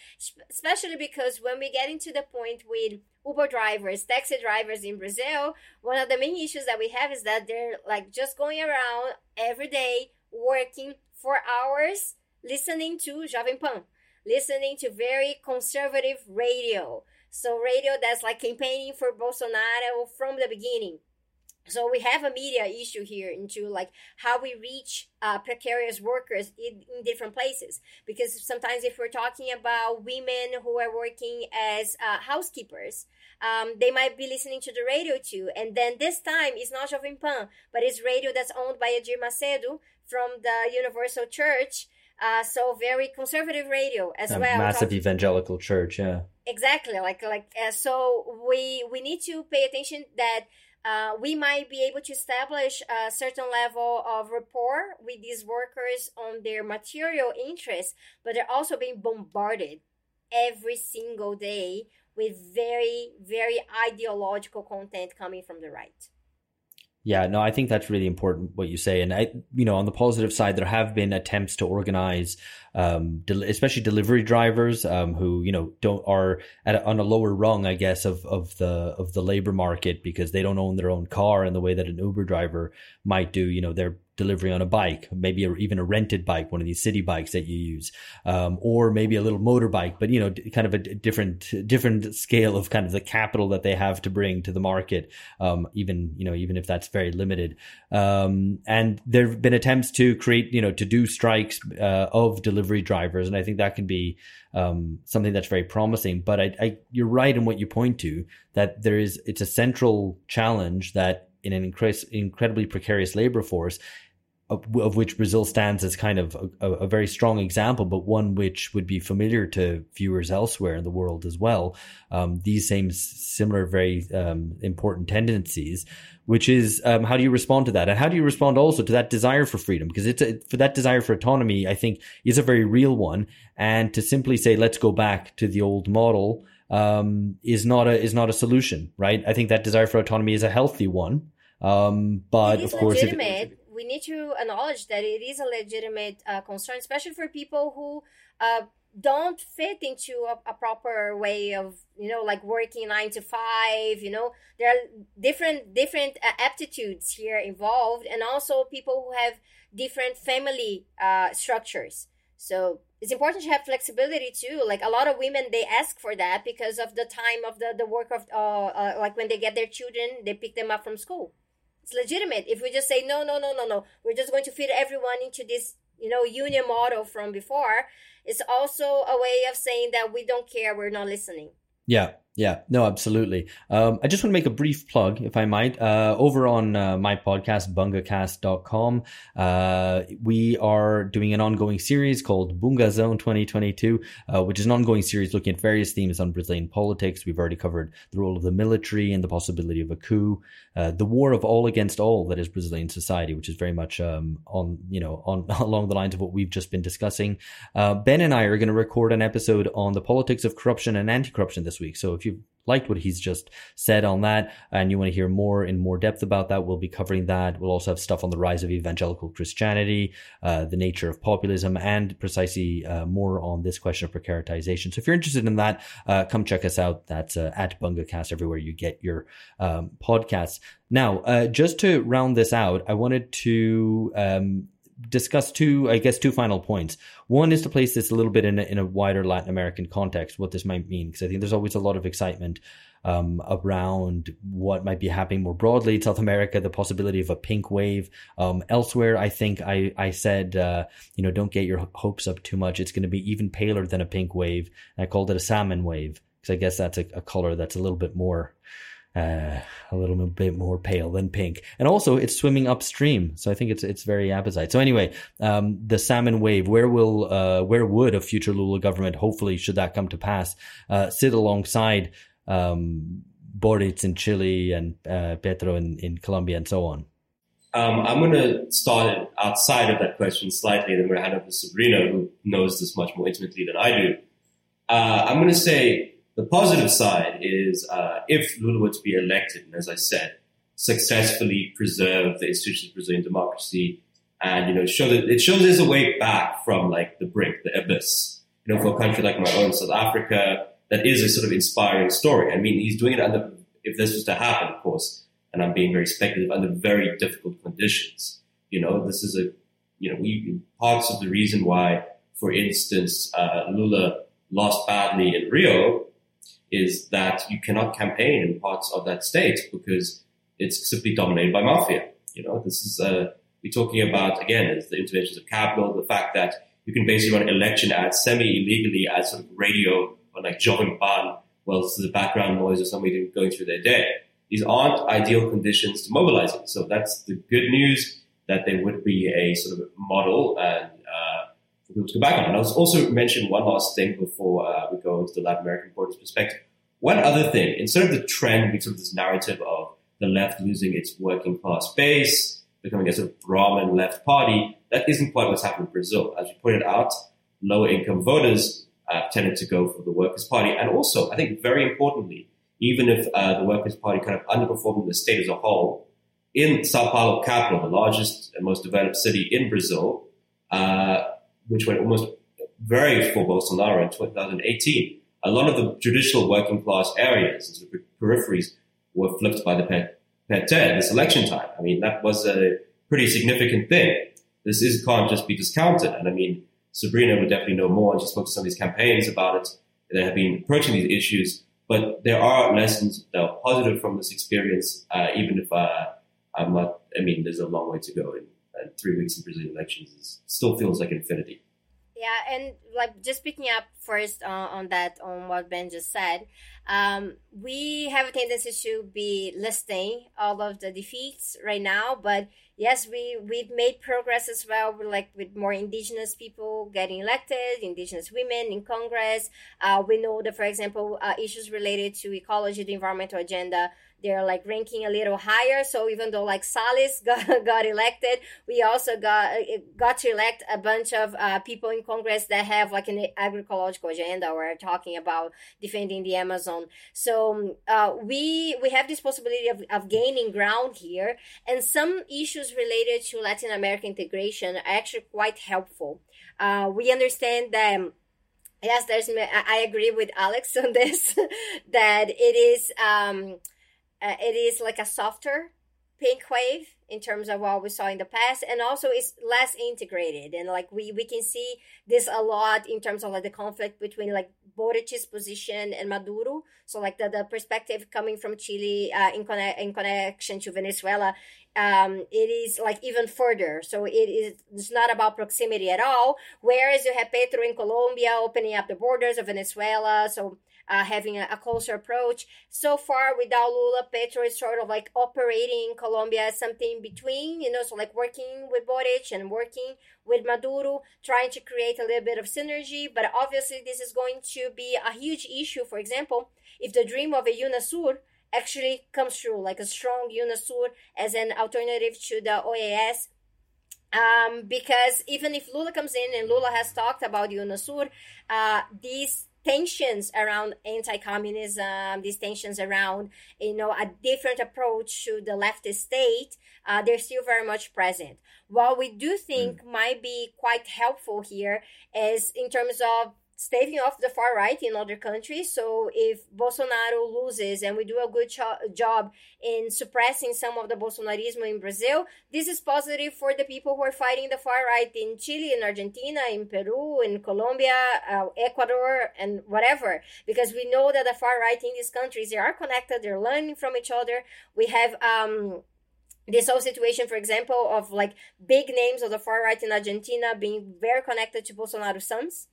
especially because when we get into the point with Uber drivers, taxi drivers in Brazil, one of the main issues that we have is that they're like just going around every day working for hours listening to Jovem Pan, listening to very conservative radio so radio that's like campaigning for Bolsonaro from the beginning. So we have a media issue here into like how we reach uh, precarious workers in, in, different places. Because sometimes if we're talking about women who are working as uh, housekeepers, um, they might be listening to the radio too. And then this time it's not Jovem Pan, but it's radio that's owned by Edir Macedo from the Universal Church. Uh, so very conservative radio as a well. Massive evangelical church, yeah exactly like like uh, so we we need to pay attention that uh, we might be able to establish a certain level of rapport with these workers on their material interests, but they're also being bombarded every single day with very, very ideological content coming from the right. Yeah, no, I think that's really important what you say. And I, you know, on the positive side, there have been attempts to organize, um, del- especially delivery drivers, um, who, you know, don't, are at a, on a lower rung, I guess, of, of the, of the labor market because they don't own their own car in the way that an Uber driver might do. You know, they're delivery on a bike, maybe a, even a rented bike, one of these city bikes that you use, um, or maybe a little motorbike, but you know, kind of a different, different scale of kind of the capital that they have to bring to the market. Um, even, you know, even if that's very limited. Um, and there have been attempts to create, you know, to do strikes, uh, of delivery drivers. And I think that can be, um, something that's very promising. But I, I, you're right in what you point to that there is, it's a central challenge that in an incre- incredibly precarious labor force, of, of, which Brazil stands as kind of a, a, very strong example, but one which would be familiar to viewers elsewhere in the world as well. Um, these same similar, very um, important tendencies, which is um, how do you respond to that, and how do you respond also to that desire for freedom? Because it's a, for that desire for autonomy, I think, is a very real one, and to simply say let's go back to the old model um, is not a is not a solution, right? I think that desire for autonomy is a healthy one. Um, but of course, legitimate. We need to acknowledge that it is a legitimate uh, concern, especially for people who uh, don't fit into a, a, proper way of you know like working nine to five you know there are different different uh, aptitudes here involved and also people who have different family uh, structures so it's important to have flexibility too. Like a lot of women they ask for that because of the time of the the work of uh, uh like when they get their children they pick them up from school. It's legitimate. If we just say no no no no no. We're just going to fit everyone into this you know union model from before it's also a way of saying that we don't care. We're not listening. Yeah yeah, no, absolutely. Um, I just want to make a brief plug, if I might. Uh, over on uh, my podcast, bungacast.com, uh, we are doing an ongoing series called Bunga Zone 2022, uh, which is an ongoing series looking at various themes on Brazilian politics. We've already covered the role of the military and the possibility of a coup, uh, the war of all against all that is Brazilian society, which is very much um, on, you know, on along the lines of what we've just been discussing. Uh, ben and I are going to record an episode on the politics of corruption and anti-corruption this week. So if you've liked what he's just said on that and you want to hear more in more depth about that, we'll be covering that. We'll also have stuff on the rise of evangelical Christianity, uh, the nature of populism, and precisely uh, more on this question of precaritization. So if you're interested in that, uh, come check us out. That's uh, at BungaCast everywhere you get your um, podcasts. Now, uh, just to round this out, I wanted to um, discuss two, I guess, two final points. One is to place this a little bit in a, in a wider Latin American context, what this might mean, because I think there's always a lot of excitement um, around what might be happening more broadly in South America, the possibility of a pink wave. Um, elsewhere, I think I, I said, uh, you know, don't get your hopes up too much. It's going to be even paler than a pink wave. And I called it a salmon wave because I guess that's a, a color that's a little bit more uh, a little bit more pale than pink. And also it's swimming upstream. So I think it's, it's very apposite. So anyway, um, the salmon wave, where will, uh, where would a future Lula government, hopefully, should that come to pass, uh, sit alongside, um, Boric in Chile and, uh, Petro in, in Colombia and so on? Um, I'm going to start outside of that question slightly, then we're going to hand over to Sabrina, who knows this much more intimately than I do. Uh, I'm going to say the positive side is uh, if Lula were to be elected, and as I said, successfully preserve the institutions of Brazilian democracy, and you know, show that it shows there's a way back from like the brink, the abyss. You know, for a country like my own, South Africa, that is a sort of inspiring story. I mean, he's doing it under, if this was to happen, of course, and I'm being very speculative, under very difficult conditions. You know, this is a, you know, we parts of the reason why, for instance, uh, Lula lost badly in Rio is that you cannot campaign in parts of that state because it's simply dominated by mafia. You know, this is, uh, we're talking about, again, is the interventions of capital, the fact that you can basically run election ads semi-illegally as sort of radio or like Jovem Pan is the background noise of somebody going through their day. These aren't ideal conditions to mobilizing. So that's the good news that there would be a sort of model and uh, people to go back on. And I'll also mention one last thing before uh, we go into the Latin American borders perspective. One other thing, instead of the trend, we sort of this narrative of the left losing its working class base, becoming a sort of Brahmin left party. That isn't quite what's happened in Brazil. As you pointed out, lower income voters uh, tended to go for the Workers' Party. And also, I think very importantly, even if uh, the Workers' Party kind of underperformed in the state as a whole, in Sao Paulo capital, the largest and most developed city in Brazil, uh, which went almost very for Bolsonaro in 2018, a lot of the traditional working class areas and peripheries were flipped by the PT this election time. I mean, that was a pretty significant thing. This is, can't just be discounted. And I mean, Sabrina would definitely know more, and she spoke to some of these campaigns about it that have been approaching these issues. But there are lessons that are positive from this experience, uh, even if uh, I'm not. I mean, there's a long way to go, and, and three weeks in Brazilian elections is, still feels like infinity. Yeah, and like just picking up first on, on that, on what Ben just said, um, we have a tendency to be listing all of the defeats right now, but yes, we we've made progress as well. Like with more indigenous people getting elected, indigenous women in Congress. Uh, we know that, for example, uh, issues related to ecology, the environmental agenda they're like ranking a little higher. So even though like Salles got, got elected, we also got got to elect a bunch of uh, people in Congress that have like an agricultural agenda. We're talking about defending the Amazon. So uh, we we have this possibility of, of gaining ground here, and some issues related to Latin American integration are actually quite helpful. Uh, we understand that yes there's i agree with alex on this that it is um, uh, it is like a softer pink wave in terms of what we saw in the past and also it's less integrated. And like we we can see this a lot in terms of like the conflict between like Boric's position and Maduro. So like the, the perspective coming from Chile uh, in, conne- in connection to Venezuela um, it is like even further. So it is it's not about proximity at all. Whereas you have Petro in Colombia opening up the borders of Venezuela? So uh, having a, a, closer approach. So far, without Lula, Petro is sort of like operating in Colombia as something between, you know, so like working with Boric and working with Maduro, trying to create a little bit of synergy. But obviously, this is going to be a huge issue. For example, if the dream of a UNASUR actually comes true, like a strong UNASUR as an alternative to the OAS, um, because even if Lula comes in and Lula has talked about UNASUR, uh, these tensions around anti-communism, these tensions around you know a different approach to the leftist state, uh, they're still very much present. What we do think mm. might be quite helpful here is in terms of staving off the far right in other countries. So if Bolsonaro loses and we do a good cho- job in suppressing some of the Bolsonarismo in Brazil, this is positive for the people who are fighting the far right in Chile, in Argentina, in Peru, in Colombia, uh, Ecuador, and whatever. Because we know that the far right in these countries, they are connected, they're learning from each other. We have um, this whole situation, for example, of like big names of the far right in Argentina being very connected to Bolsonaro's sons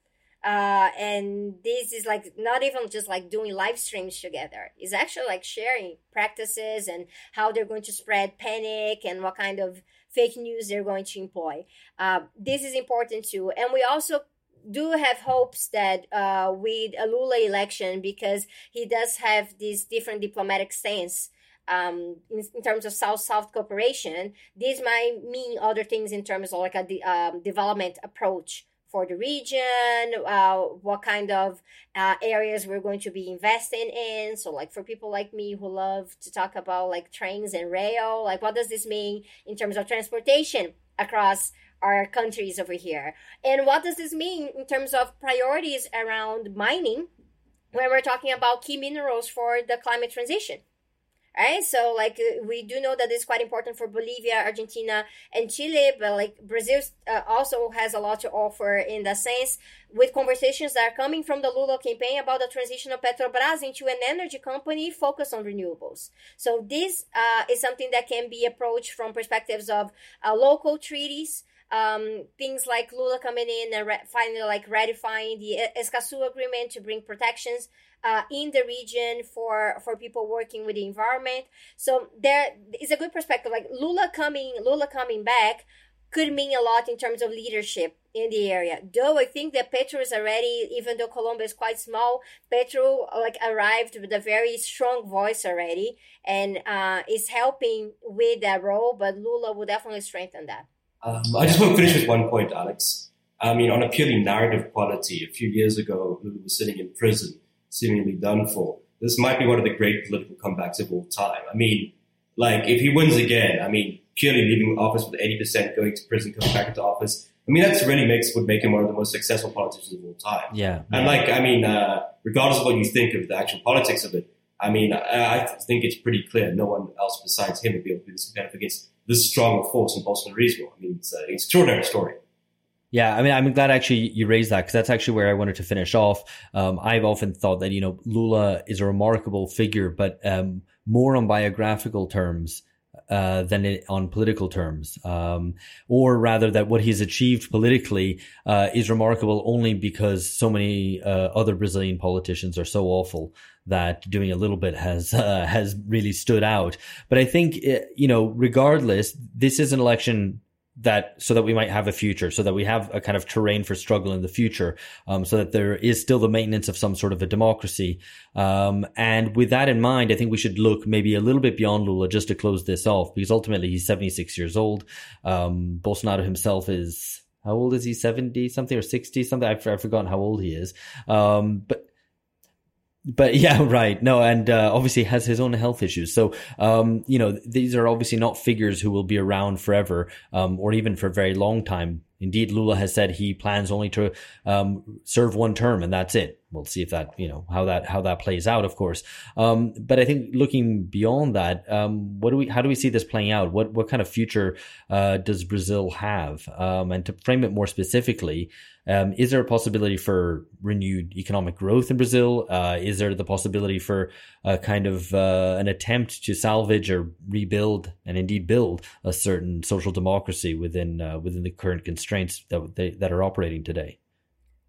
uh, and this is like not even just like doing live streams together. It's actually like sharing practices and how they're going to spread panic and what kind of fake news they're going to employ. Uh, this is important too. And we also do have hopes that uh, with a Lula election because he does have this different diplomatic stance um, in, in, terms of South-South cooperation. This might mean other things in terms of like a de- um, development approach for the region, uh, what kind of uh, areas we're going to be investing in. So, like for people like me who love to talk about like trains and rail, like what does this mean in terms of transportation across our countries over here? And what does this mean in terms of priorities around mining when we're talking about key minerals for the climate transition? Right? So like uh, we do know that it's quite important for Bolivia, Argentina, and Chile, but like Brazil uh, also has a lot to offer in that sense. With conversations that are coming from the Lula campaign about the transition of Petrobras into an energy company focused on renewables. So this uh, is something that can be approached from perspectives of uh, local treaties. Um, things like Lula coming in and re- finally like ratifying the Escazú agreement to bring protections uh, in the region for for people working with the environment. So there is a good perspective. Like Lula coming, Lula coming back could mean a lot in terms of leadership in the area. Though I think that Petro is already, even though Colombia is quite small, Petro like arrived with a very strong voice already and uh, is helping with that role. But Lula will definitely strengthen that. Um, I just want to finish with one point, Alex. I mean, on a purely narrative quality, a few years ago, Lula was sitting in prison, seemingly done for. This might be one of the great political comebacks of all time. I mean, like if he wins again, I mean, purely leaving office with 80% going to prison, coming back into office. I mean, that's really makes would make him one of the most successful politicians of all time. Yeah. And like, I mean, uh, regardless of what you think of the actual politics of it, I mean, I, I, think it's pretty clear no one else besides him would be able to be this competitive against this strong force in Bolsonarismo. I mean, it's an extraordinary story. Yeah, I mean, I'm glad actually you raised that because that's actually where I wanted to finish off. Um, I've often thought that you know Lula is a remarkable figure, but um, more on biographical terms uh, than on political terms, um, or rather that what he's achieved politically uh, is remarkable only because so many uh, other Brazilian politicians are so awful that doing a little bit has uh, has really stood out. But I think uh, you know, regardless, this is an election that so that we might have a future, so that we have a kind of terrain for struggle in the future, um, so that there is still the maintenance of some sort of a democracy. Um, and with that in mind, I think we should look maybe a little bit beyond Lula just to close this off, because ultimately he's 76 years old. Um, Bolsonaro himself is, how old is he? 70 something or 60 something? I've, I've forgotten how old he is. Um, but but yeah, right. No, and uh, obviously has his own health issues. So, um, you know, these are obviously not figures who will be around forever, um, or even for a very long time. Indeed, Lula has said he plans only to um, serve one term, and that's it. We'll see if that, you know, how that how that plays out, of course. Um, but I think looking beyond that, um, what do we, how do we see this playing out? What what kind of future uh, does Brazil have? Um, and to frame it more specifically, um, is there a possibility for renewed economic growth in Brazil? Uh, is there the possibility for a kind of uh, an attempt to salvage or rebuild and indeed build a certain social democracy within uh, within the current constraints that they, that are operating today?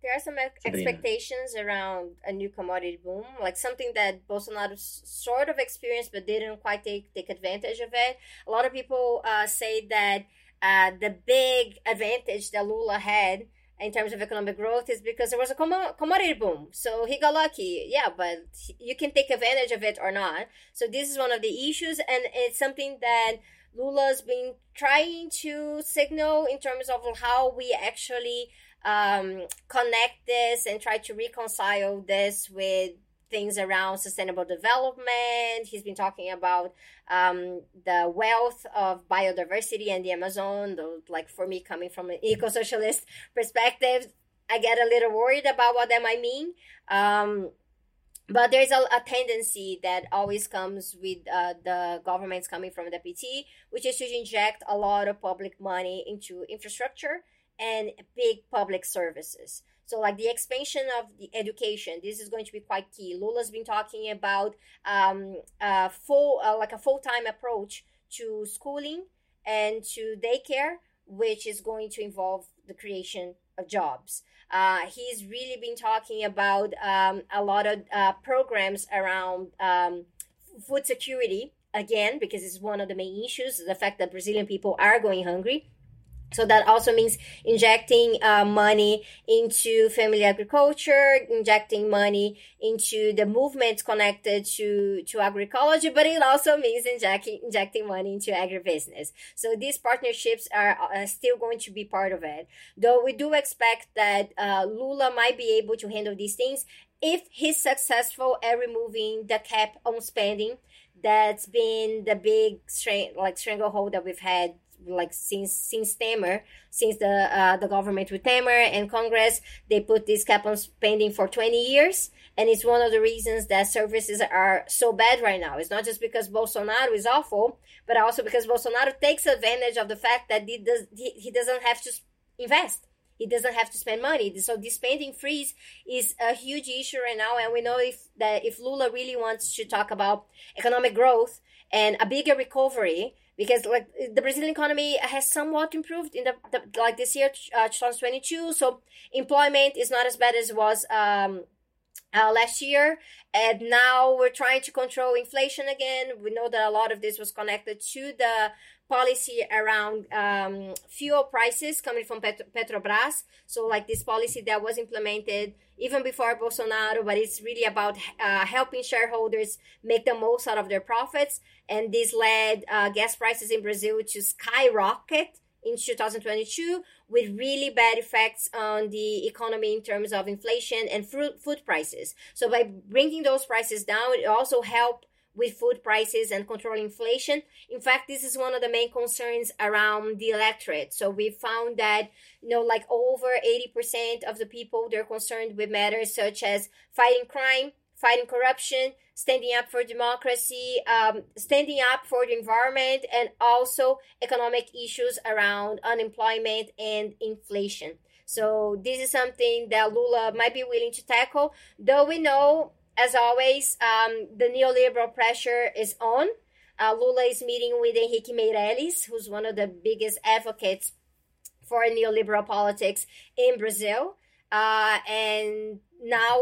There are some expectations around a new commodity boom, like something that Bolsonaro sort of experienced but didn't quite take, take advantage of it. A lot of people uh, say that uh, the big advantage that Lula had in terms of economic growth is because there was a com- commodity boom. So he got lucky. Yeah, but you can take advantage of it or not. So this is one of the issues, and it's something that Lula's been trying to signal in terms of how we actually um, connect this and try to reconcile this with things around sustainable development. He's been talking about um, the wealth of biodiversity in the Amazon. Though, like for me, coming from an eco-socialist perspective, I get a little worried about what that might mean. Um, but there's a, a, tendency that always comes with uh, the governments coming from the PT, which is to inject a lot of public money into infrastructure and big public services. So, like the expansion of the education, this is going to be quite key. Lula's been talking about um, a full, uh, like a full time approach to schooling and to daycare, which is going to involve the creation of jobs. Uh, he's really been talking about um, a lot of uh, programs around um, food security again because it's one of the main issues the fact that brazilian people are going hungry so that also means injecting uh, money into family agriculture, injecting money into the movements connected to, to agroecology, but it also means injecting, injecting money into agribusiness. So these partnerships are uh, still going to be part of it. Though we do expect that uh, Lula might be able to handle these things if he's successful at removing the cap on spending that's been the big strain, like stranglehold that we've had like since since Temer, since the uh, the government with Temer and Congress, they put this cap on spending for 20 years, and it's one of the reasons that services are so bad right now. It's not just because Bolsonaro is awful, but also because Bolsonaro takes advantage of the fact that he does he, he doesn't have to invest. He doesn't have to spend money. So this spending freeze is a huge issue right now, and we know if that if Lula really wants to talk about economic growth and a bigger recovery, because like the Brazilian economy has somewhat improved in the, the like this year, uh, 2022. So employment is not as bad as it was um, uh, last year. And now we're trying to control inflation again. We know that a lot of this was connected to the policy around um, fuel prices coming from Pet- Petrobras. So, like this policy that was implemented even before Bolsonaro, but it's really about uh, helping shareholders make the most out of their profits. And this led uh, gas prices in Brazil to skyrocket in 2022 with really bad effects on the economy in terms of inflation and food prices. So by bringing those prices down, it also helped with food prices and controlling inflation. In fact, this is one of the main concerns around the electorate. So we found that, you know, like over 80% of the people, they're concerned with matters such as fighting crime, fighting corruption, standing up for democracy, um, standing up for the environment, and also economic issues around unemployment and inflation. So this is something that Lula might be willing to tackle, though we know, as always, um, the neoliberal pressure is on. Uh, Lula is meeting with Henrique Meirelles, who's one of the biggest advocates for neoliberal politics in Brazil. Uh, and now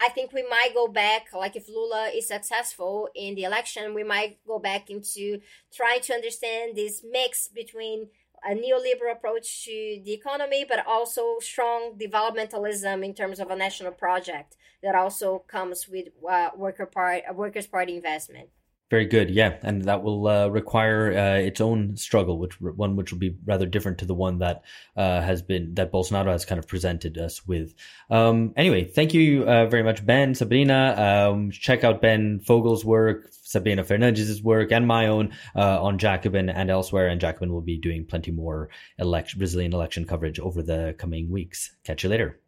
I think we might go back, like if Lula is successful in the election, we might go back into trying to understand this mix between a neoliberal approach to the economy, but also strong developmentalism in terms of a national project that also comes with uh, worker part, workers' party investment. Very good, yeah, and that will uh, require uh, its own struggle, which one which will be rather different to the one that uh, has been that Bolsonaro has kind of presented us with. Um, anyway, thank you uh, very much, Ben, Sabrina. Um, check out Ben Fogel's work, Sabrina Fernandes's work, and my own uh, on Jacobin and elsewhere. And Jacobin will be doing plenty more Brazilian election coverage over the coming weeks. Catch you later.